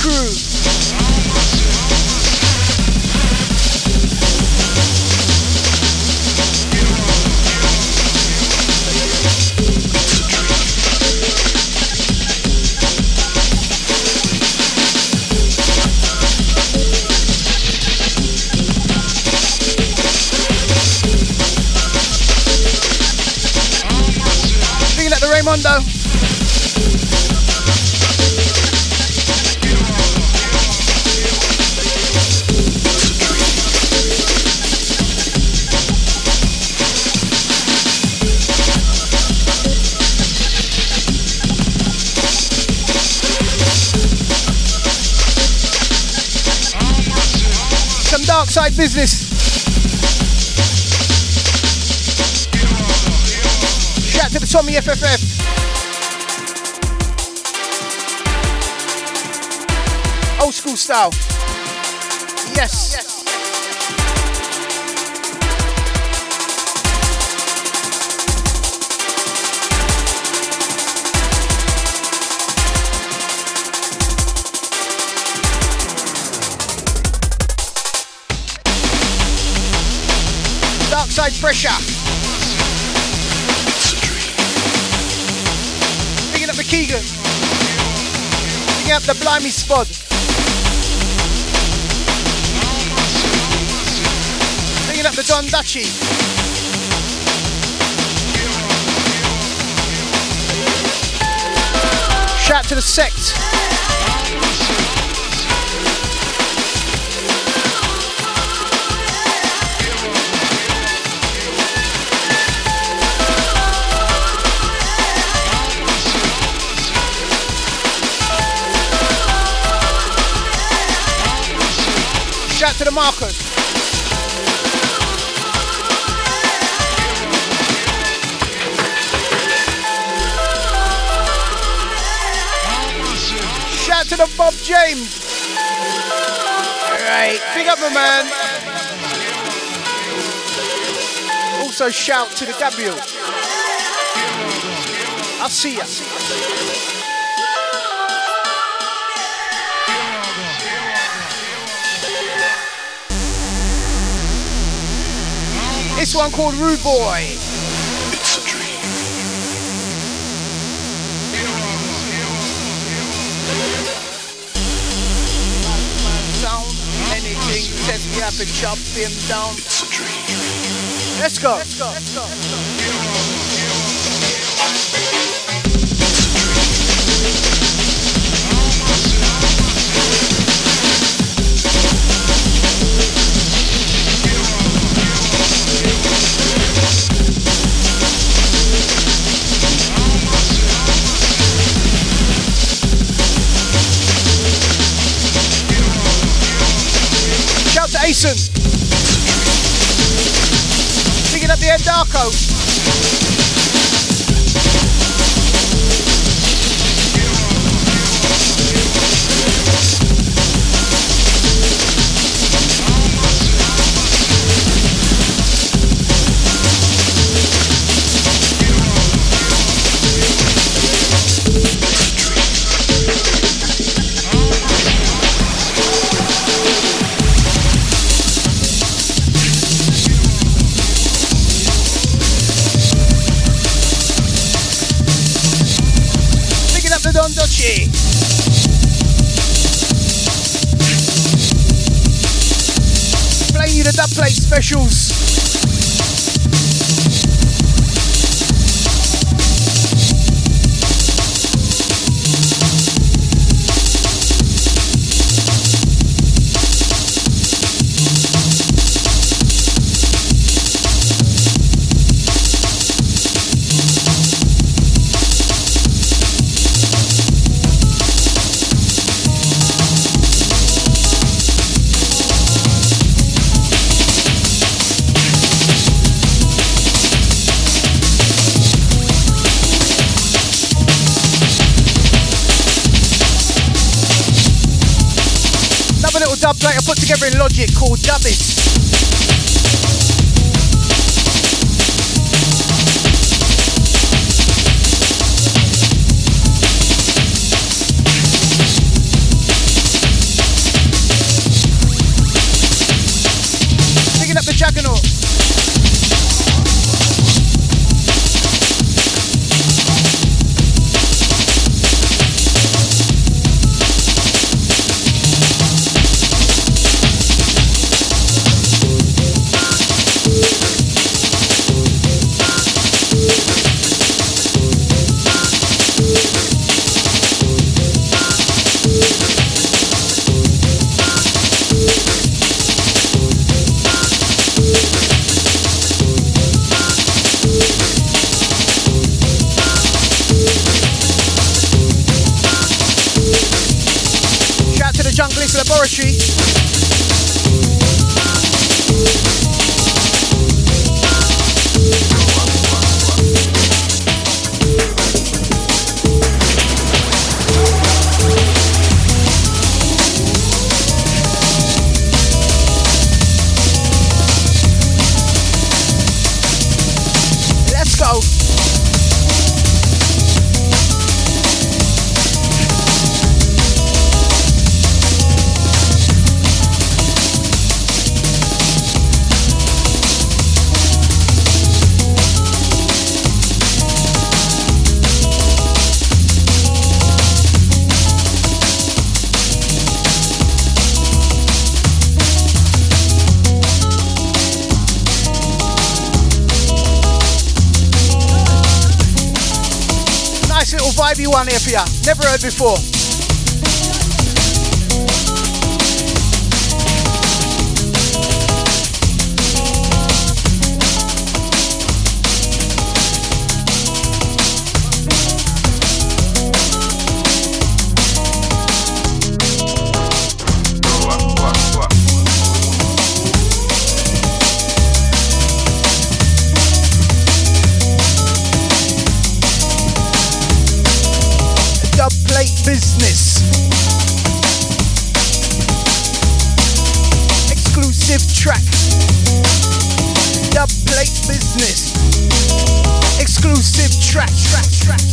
crew. Tommy FFF. Old school style. Yes. Dark side pressure. Picking up the Blimey Spod. Picking up the Don Dutchy. Shout to the sect. To the Marcus. Shout to the Bob James. Alright, big up my man. Also shout to the Gabriel. I'll see ya. This one called Rude Boy. It's a dream. Sound anything, test me up and chop him down. Let's go. Let's go. Let's go. Picking up plate Logic called Dubbis. Four. business. Exclusive track. The plate business. Exclusive track, track, track.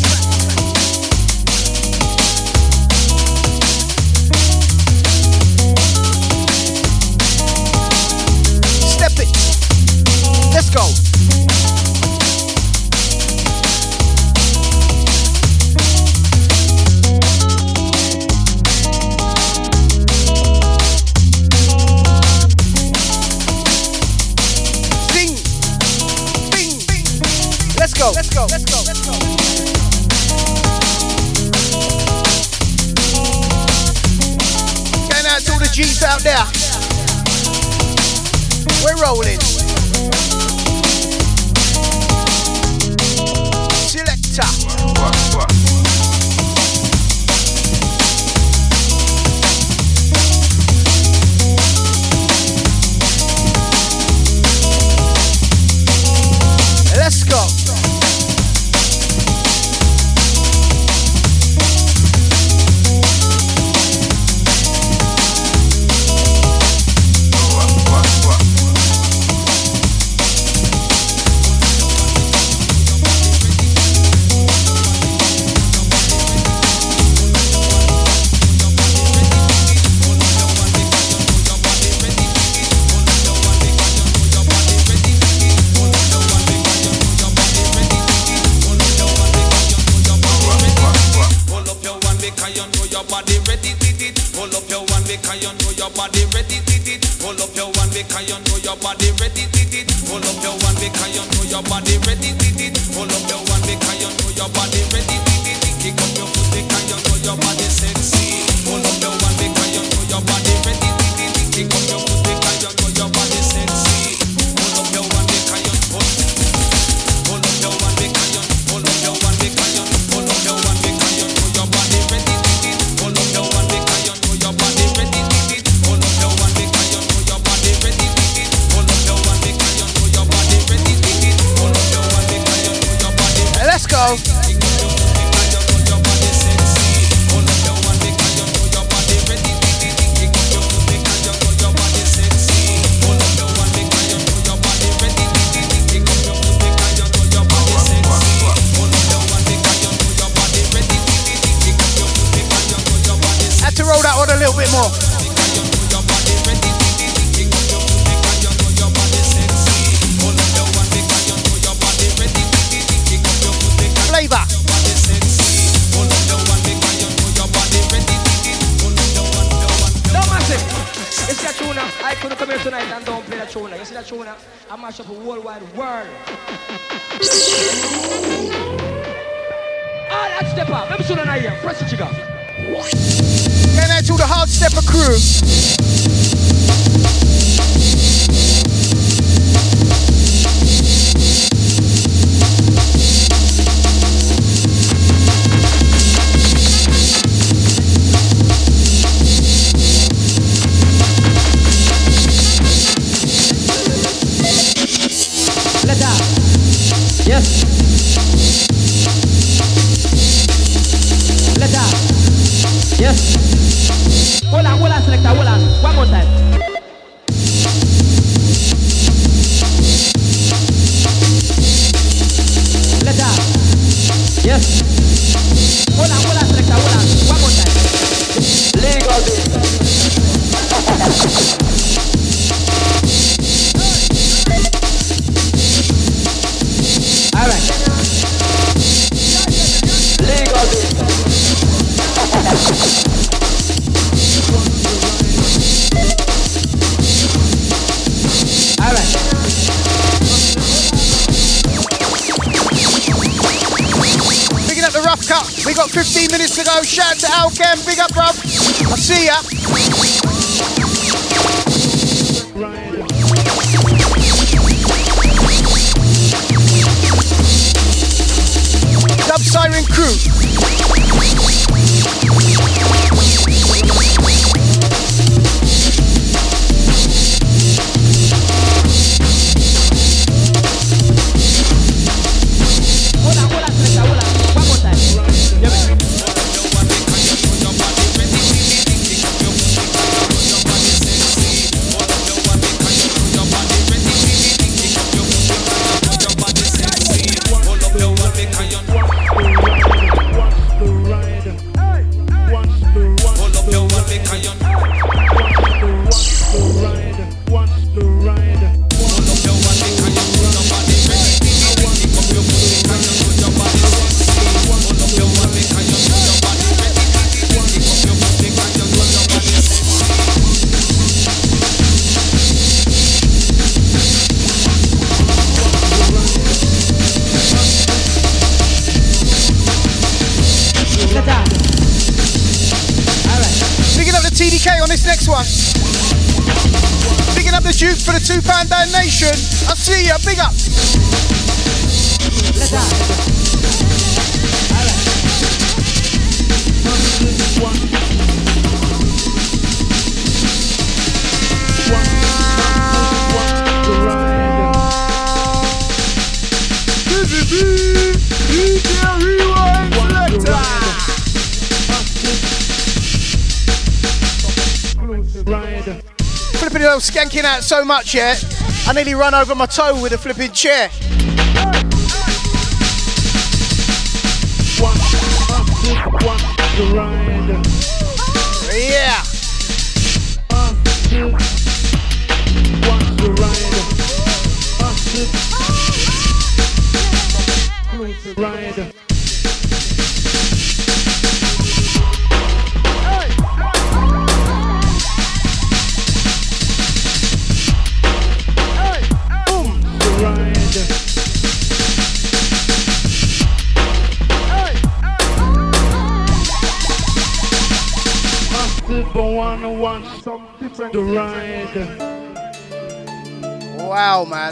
Skanking out so much, yet. I nearly run over my toe with a flipping chair.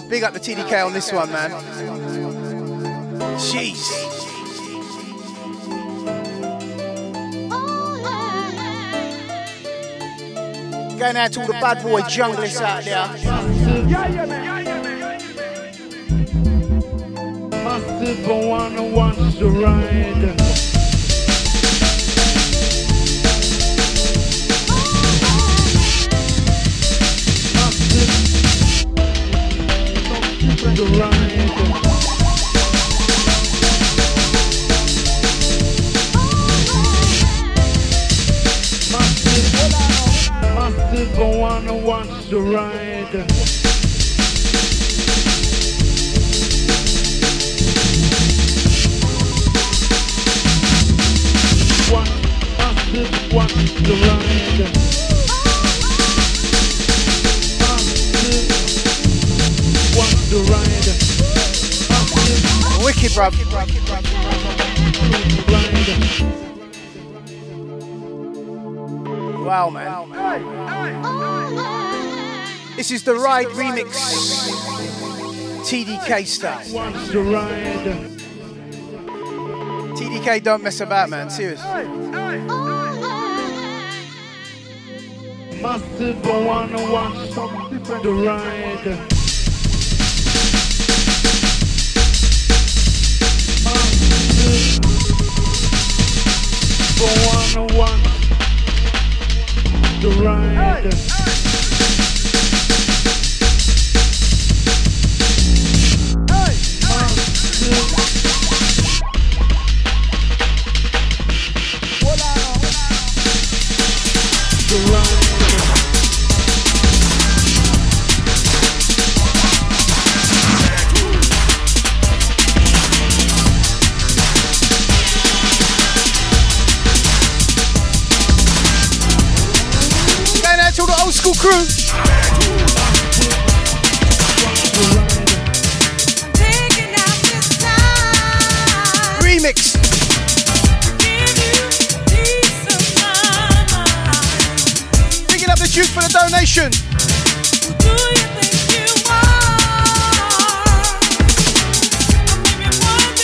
Big up the TDK on this one, man. Jeez. Going out to all the bad boy junglists out there. Massive one wants to ride. Is the Ride remix. TDK style. Wants to ride. TDK don't mess about, man. Serious. Massive one wants to ride. you for the donation.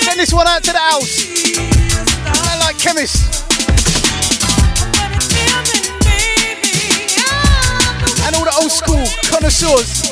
Send this one out to the house. I like chemists. And all the old school connoisseurs.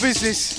business.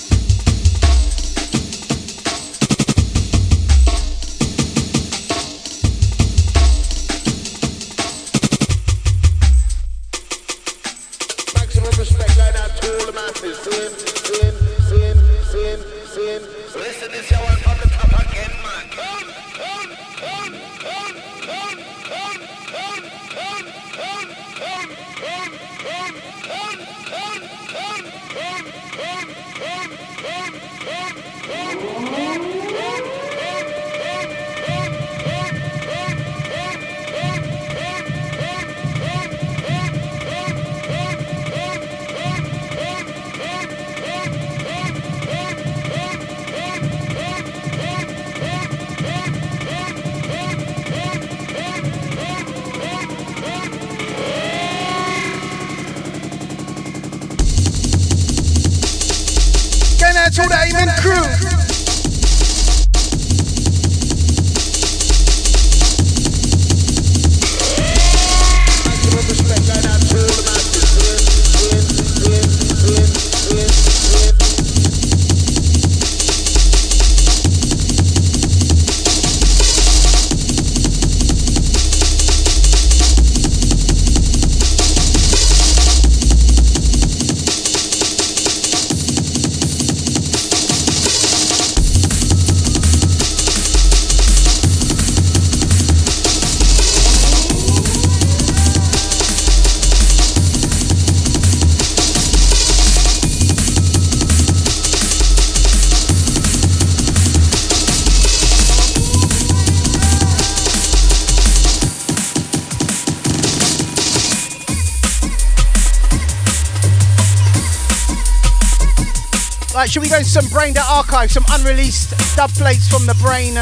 Right, should we go into some Brain archive, some unreleased dub plates from the Brain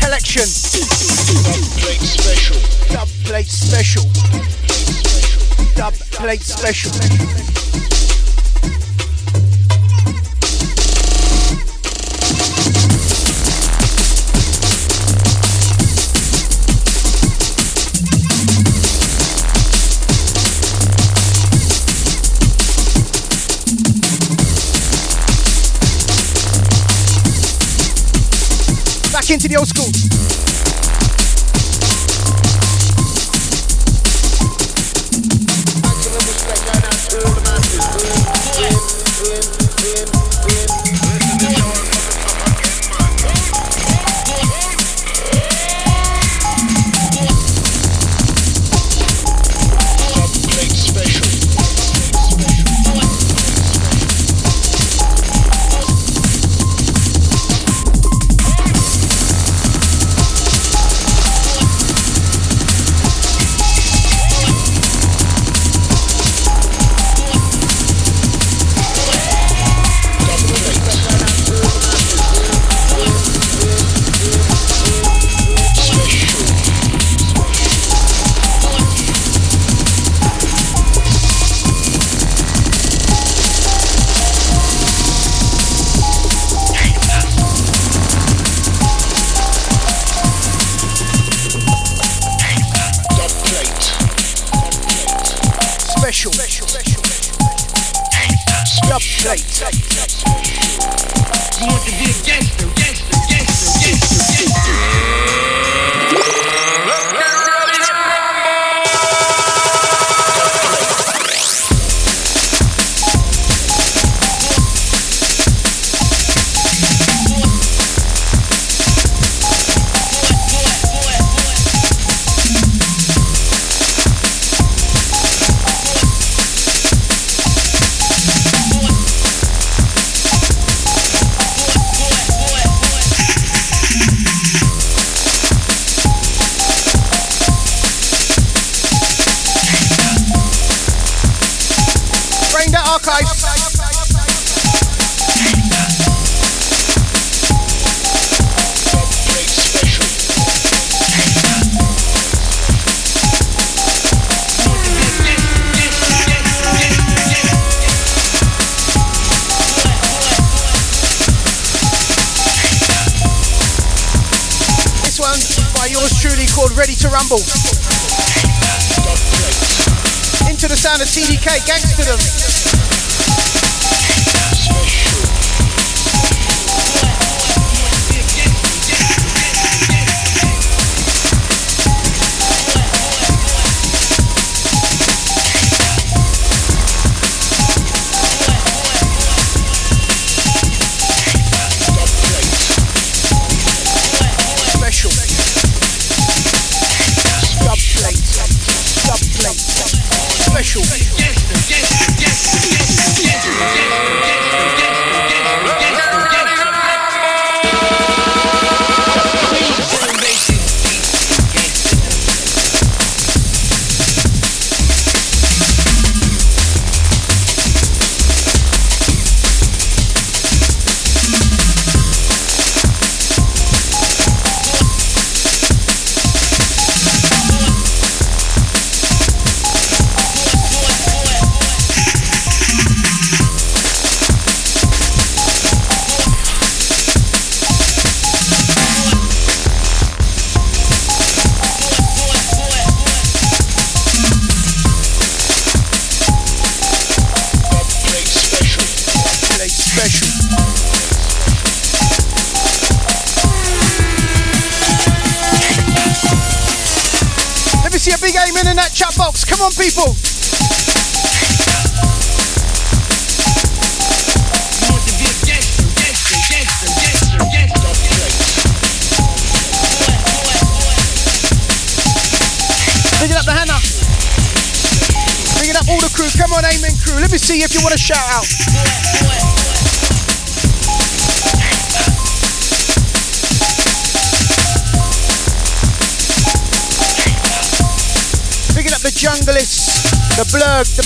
collection? Dub plate special. Dub plate special. Dub plate special. Into the old school.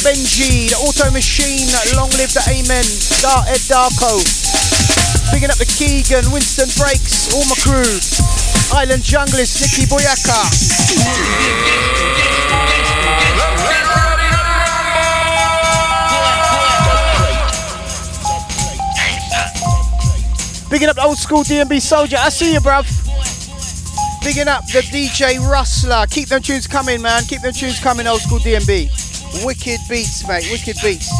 Benji, the Auto Machine, Long Live the Amen, Dar Ed Darko. Picking up the Keegan, Winston Breaks, all my crew. Island Junglist, Nicky Boyaka. Bigging up the old school DnB soldier. I see you, bruv. Bigging up the DJ Rustler. Keep them tunes coming, man. Keep them tunes coming, old school DnB. Wicked beats, mate. Wicked beats.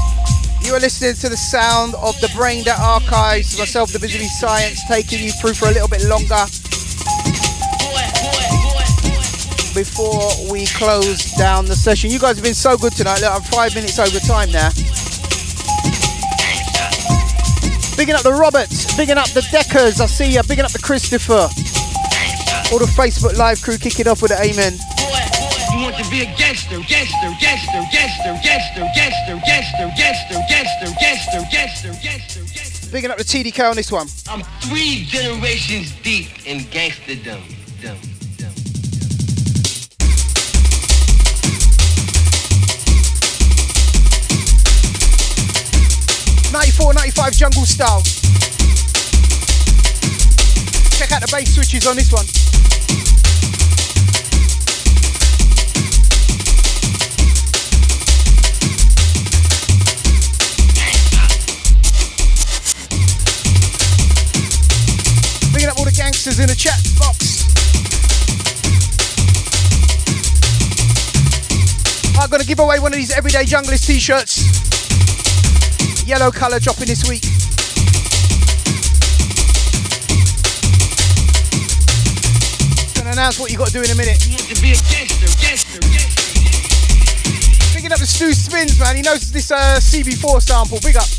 You are listening to the sound of the Brain That Archives. Myself, the Busy B Science, taking you through for a little bit longer. Before we close down the session. You guys have been so good tonight. Look, I'm five minutes over time now. Bigging up the Roberts, bigging up the Deckers, I see you. bigging up the Christopher. All the Facebook Live crew kicking off with the Amen. You want to be a gangster, gangster, gangster, gangster, gangster, gangster, gangster, gangster, gangster, gangster, gangster, gangster, gangster. Bigging up the TDK on this one. I'm three generations deep in gangsterdom. Dum, dum. 94, 95 jungle style. Check out the bass switches on this one. Up all the gangsters in the chat box. I'm gonna give away one of these everyday junglist t-shirts yellow colour dropping this week. Gonna announce what you got to do in a minute. Picking up the Stu Spins, man. He knows this uh, CB4 sample. Big up.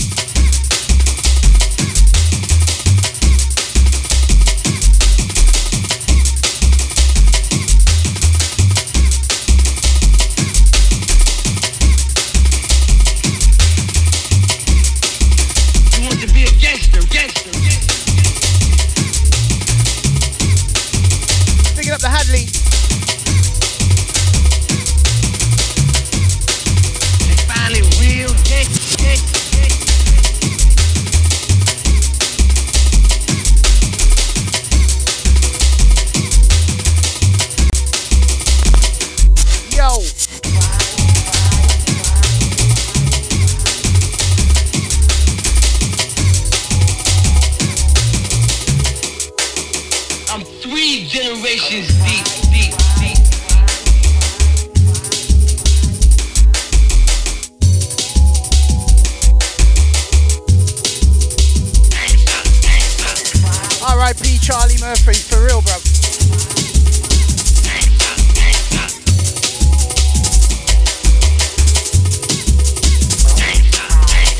Murphy, for real, bro.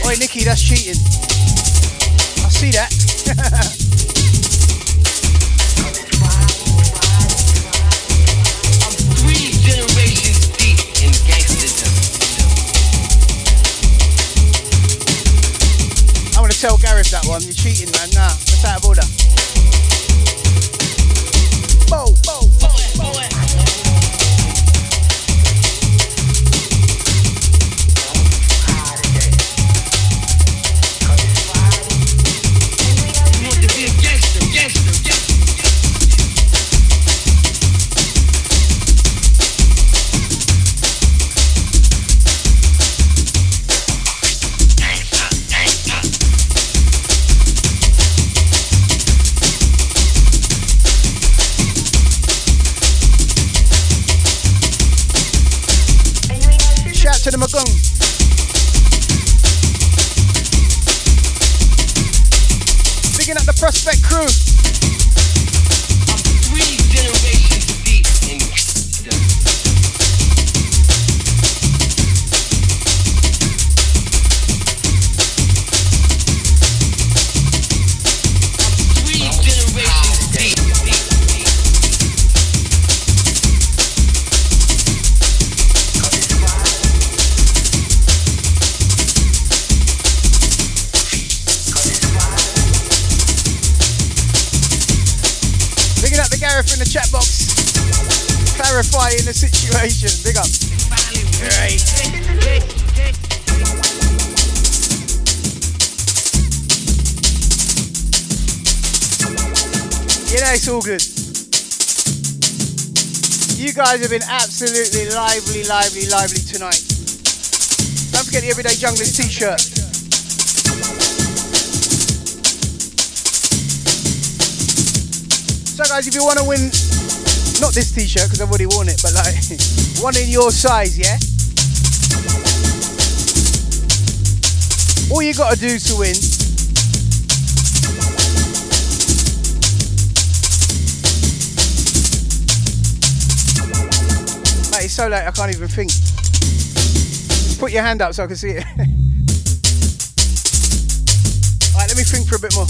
Oi, Nikki, that's cheating. Guys have been absolutely lively, lively, lively tonight. Don't forget the Everyday Junglist t-shirt. So guys, if you want to win, not this t-shirt because I've already worn it, but like one in your size, yeah? All you gotta do to win so late I can't even think. Put your hand up so I can see it. Alright, let me think for a bit more.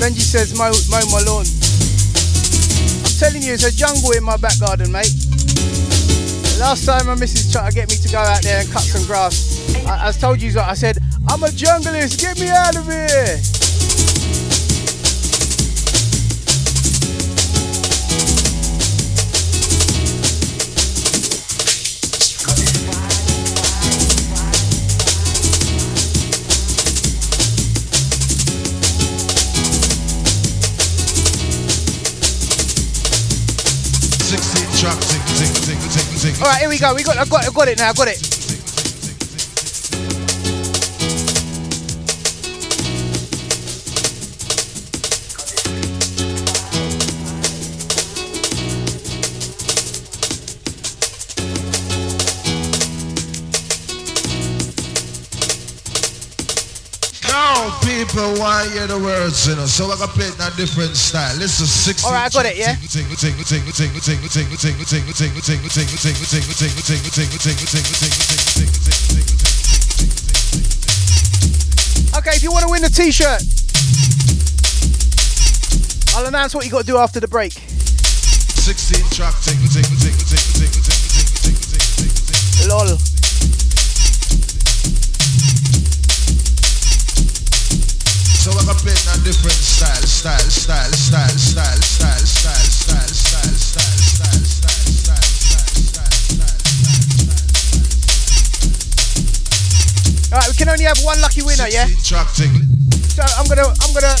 Benji says mow, mow my lawn. You, it's a jungle in my back garden, mate. Last time my missus tried to get me to go out there and cut some grass, I, I told you, I said, I'm a junglist, get me out of here. All right, here we go. We got, I got, I got it now. I got it. Want to hear the words, you know, so I can play it in a different style. Listen, 16 All right, I got it, yeah? Okay, if you want to win the t-shirt, I'll announce what you got to do after the break. 16 track, ting, different All right, we can only have one lucky winner, yeah. So I'm gonna, I'm gonna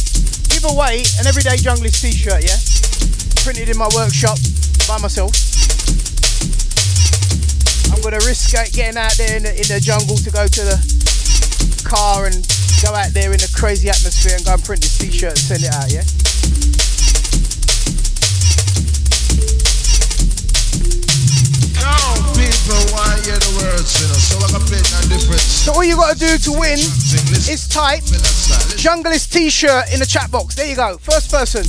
give away an everyday junglist t-shirt, yeah. Printed in my workshop by myself. I'm gonna risk it- getting out there in the, in the jungle to go to the car and Go out there in the crazy atmosphere and go and print this t-shirt and send it out, yeah? So all you gotta do to win is type Junglist t-shirt in the chat box. There you go. First person.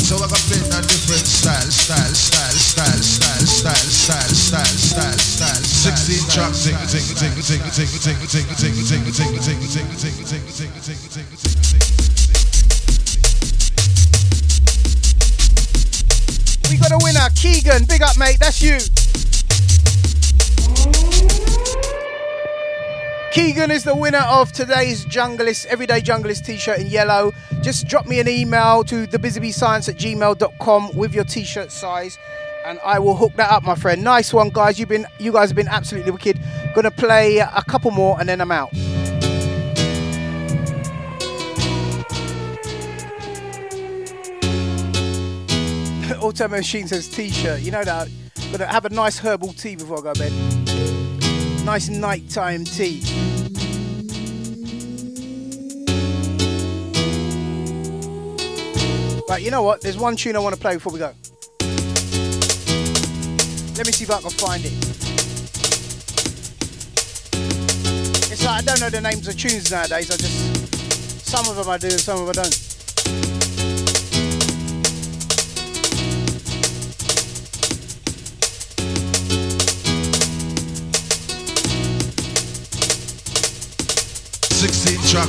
So I got different style, style, style, style, style, style, style, style. Ting, ting, ting, ting, ting, ting, ting, ting, ting, ting, ting, ting, ting, ting, ting, ting, ting. We got a winner, Keegan. Big up, mate. That's you. Keegan is the winner of today's Junglist, Everyday Junglist t-shirt in yellow. Just drop me an email to thebusybscience at gmail.com with your t-shirt size and I will hook that up, my friend. Nice one, guys. You've been you guys have been absolutely wicked. Gonna play a couple more and then I'm out. Auto Machine says t-shirt. You know that. Gonna have a nice herbal tea before I go to bed. Nice nighttime tea. Right, you know what? There's one tune I want to play before we go. Let me see if I can find it. It's like I don't know the names of tunes nowadays. I just some of them I do and some of them I don't. 16 track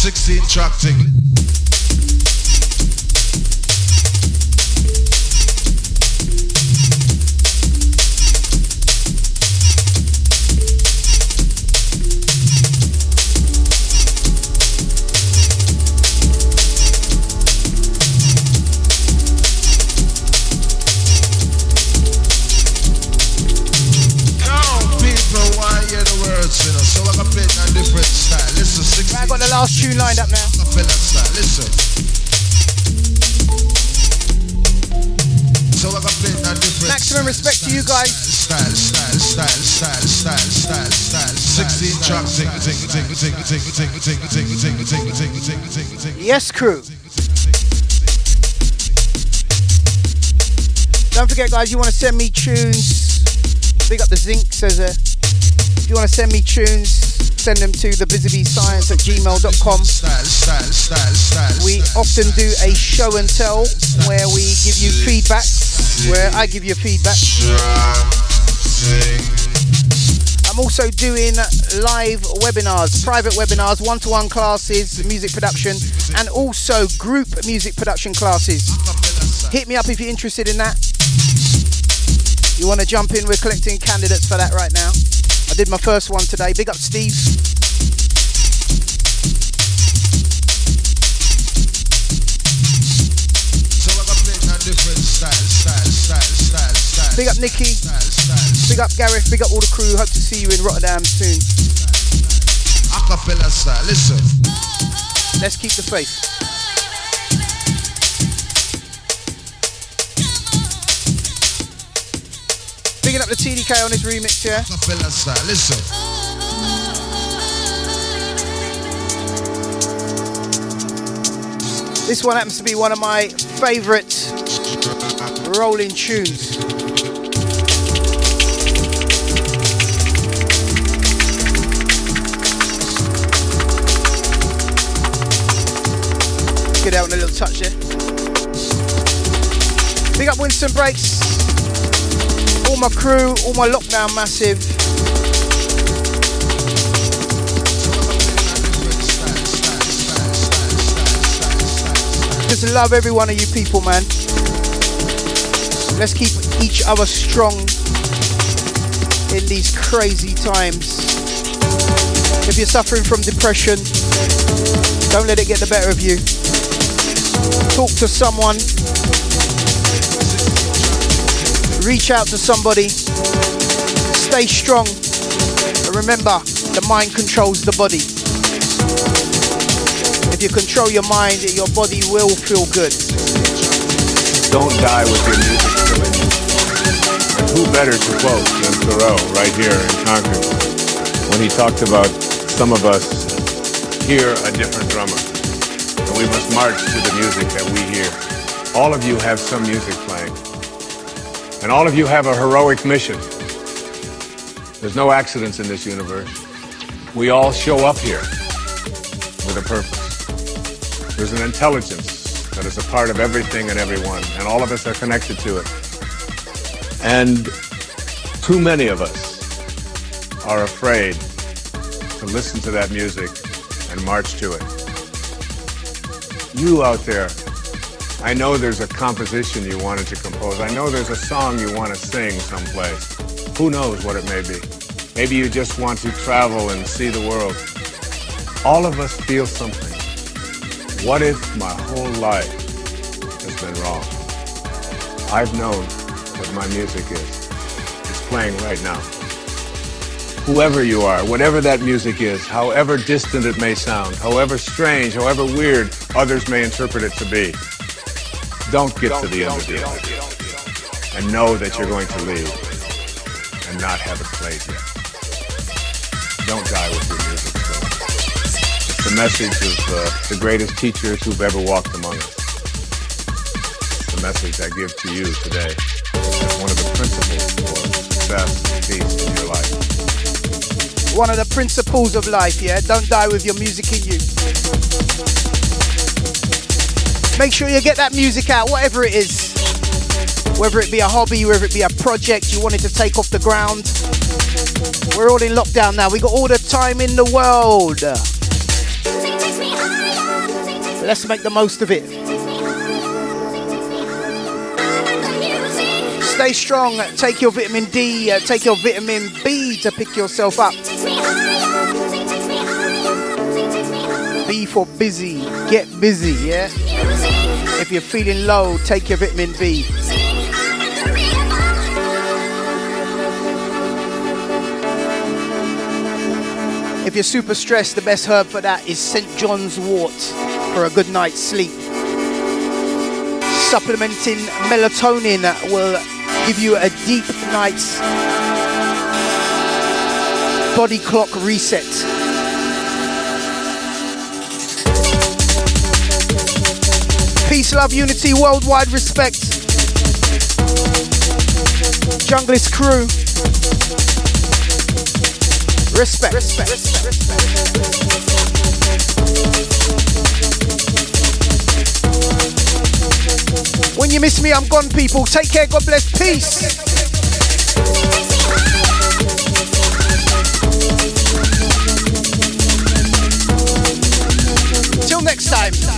16 track thing. tune lined up now. Listen. So I got bit that difference. Maximum respect to you guys. 16 tracks. Yes, crew. Don't forget, guys, you want to send me tunes. Big up the zinc, says a. If you want to send me tunes, send them to the science at gmail.com. We often do a show and tell where we give you feedback, where I give you feedback. I'm also doing live webinars, private webinars, one to one classes, music production, and also group music production classes. Hit me up if you're interested in that. You want to jump in? We're collecting candidates for that right now. I did my first one today. Big up, Steve. Big up, Nikki. Big up, Gareth. Big up all the crew. Hope to see you in Rotterdam soon. Acapella style. Listen. Let's keep the faith. Bigging up the TDK on his remix, yeah? Listen. This one happens to be one of my favourite rolling tunes. Get out on a little touch there. Big up Winston Breaks. All my crew, all my lockdown massive. Just love every one of you people, man. Let's keep each other strong in these crazy times. If you're suffering from depression, don't let it get the better of you. Talk to someone. Reach out to somebody. Stay strong. And remember, the mind controls the body. If you control your mind, your body will feel good. Don't die with your music. And who better to quote than Thoreau right here in Concord when he talked about some of us hear a different drummer. And we must march to the music that we hear. All of you have some music. And all of you have a heroic mission. There's no accidents in this universe. We all show up here with a purpose. There's an intelligence that is a part of everything and everyone, and all of us are connected to it. And too many of us are afraid to listen to that music and march to it. You out there I know there's a composition you wanted to compose. I know there's a song you want to sing someplace. Who knows what it may be? Maybe you just want to travel and see the world. All of us feel something. What if my whole life has been wrong? I've known what my music is. It's playing right now. Whoever you are, whatever that music is, however distant it may sound, however strange, however weird others may interpret it to be, don't get to the end of it and know that you're going to leave and not have it played yet. Don't die with your music still. It's the message of uh, the greatest teachers who've ever walked among us. The message I give to you today as one of the principles for success and peace in your life. One of the principles of life, yeah? Don't die with your music in you. Make sure you get that music out, whatever it is. Whether it be a hobby, whether it be a project you wanted to take off the ground. We're all in lockdown now. We got all the time in the world. Let's make the most of it. Stay strong. Take your vitamin D. Uh, take your vitamin B to pick yourself up. B for busy. Get busy, yeah? If you're feeling low, take your vitamin B. If you're super stressed, the best herb for that is St. John's wort for a good night's sleep. Supplementing melatonin will give you a deep night's body clock reset. Peace, love, unity, worldwide respect. Junglist crew. Respect. respect. respect. When you miss me, I'm gone, people. Take care. God bless. Peace. Till next time.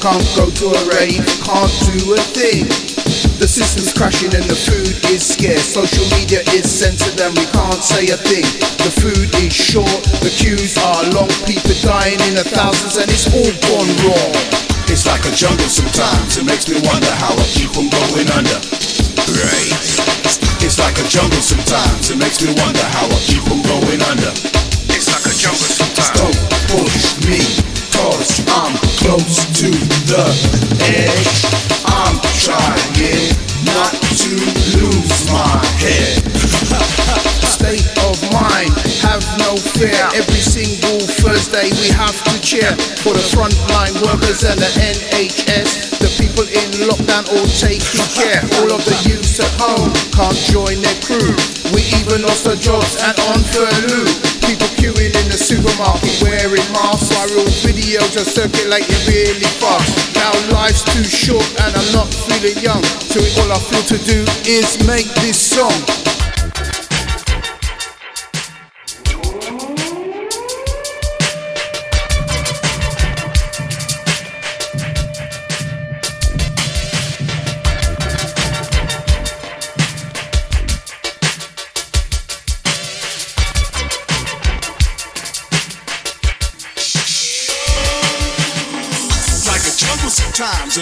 Can't go to a rave, can't do a thing. The system's crashing and the food is scarce. Social media is censored and we can't say a thing. The food is short, the queues are long, people dying in the thousands and it's all gone wrong. It's like a jungle sometimes. It makes me wonder home can't join their crew. We even lost our jobs and on furlough. People queuing in the supermarket wearing masks. Viral videos are circulating really fast. Now life's too short and I'm not feeling young. So all I feel to do is make this song.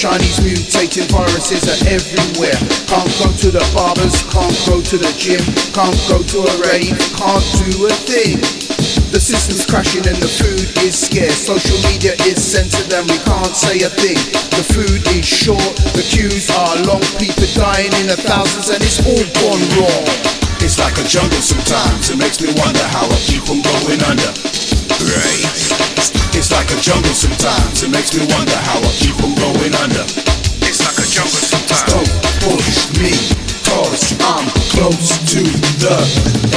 Chinese mutating viruses are everywhere. Can't go to the barbers, can't go to the gym, can't go to a rave, can't do a thing. The system's crashing and the food is scarce. Social media is censored and we can't say a thing. The food is short, the queues are long, people dying in the thousands and it's all gone wrong. It's like a jungle sometimes. It makes me wonder how I keep from going under. Right. It's like a jungle sometimes. It makes me wonder how I keep from going under. It's like a jungle sometimes. Don't push me, cause I'm close to the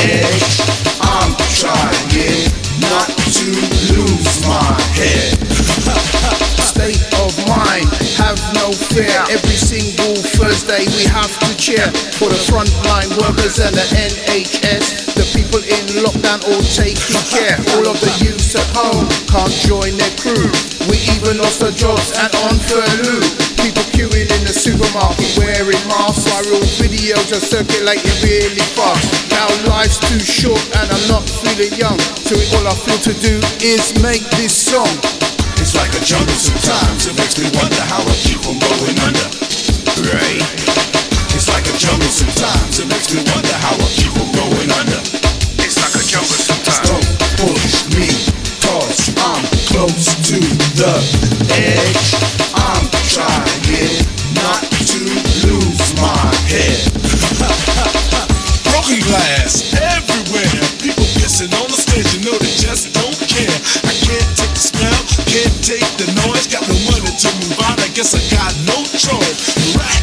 edge. I'm trying not to lose my head. State of mind, have no fear. Every single Thursday we have to cheer for the frontline workers and the NHS. The people in lockdown all taking care. All of the youths at home can't join their crew. We even lost our jobs and on furlough. People queuing in the supermarket wearing masks. Viral videos are circulating really fast. Now life's too short and I'm not feeling young. So all I feel to do is make this song. It's like a jungle sometimes. It makes me wonder how I keep from going under. Right? It's like a jungle sometimes. It makes me wonder how I keep from going under. It's like a jungle sometimes. Don't push me, cause I'm close to the edge. I'm trying not to lose my head. Broken glass everywhere. People pissing on the stage, you know they just don't can't take the noise. Got no money to move on, I guess I got no choice. Right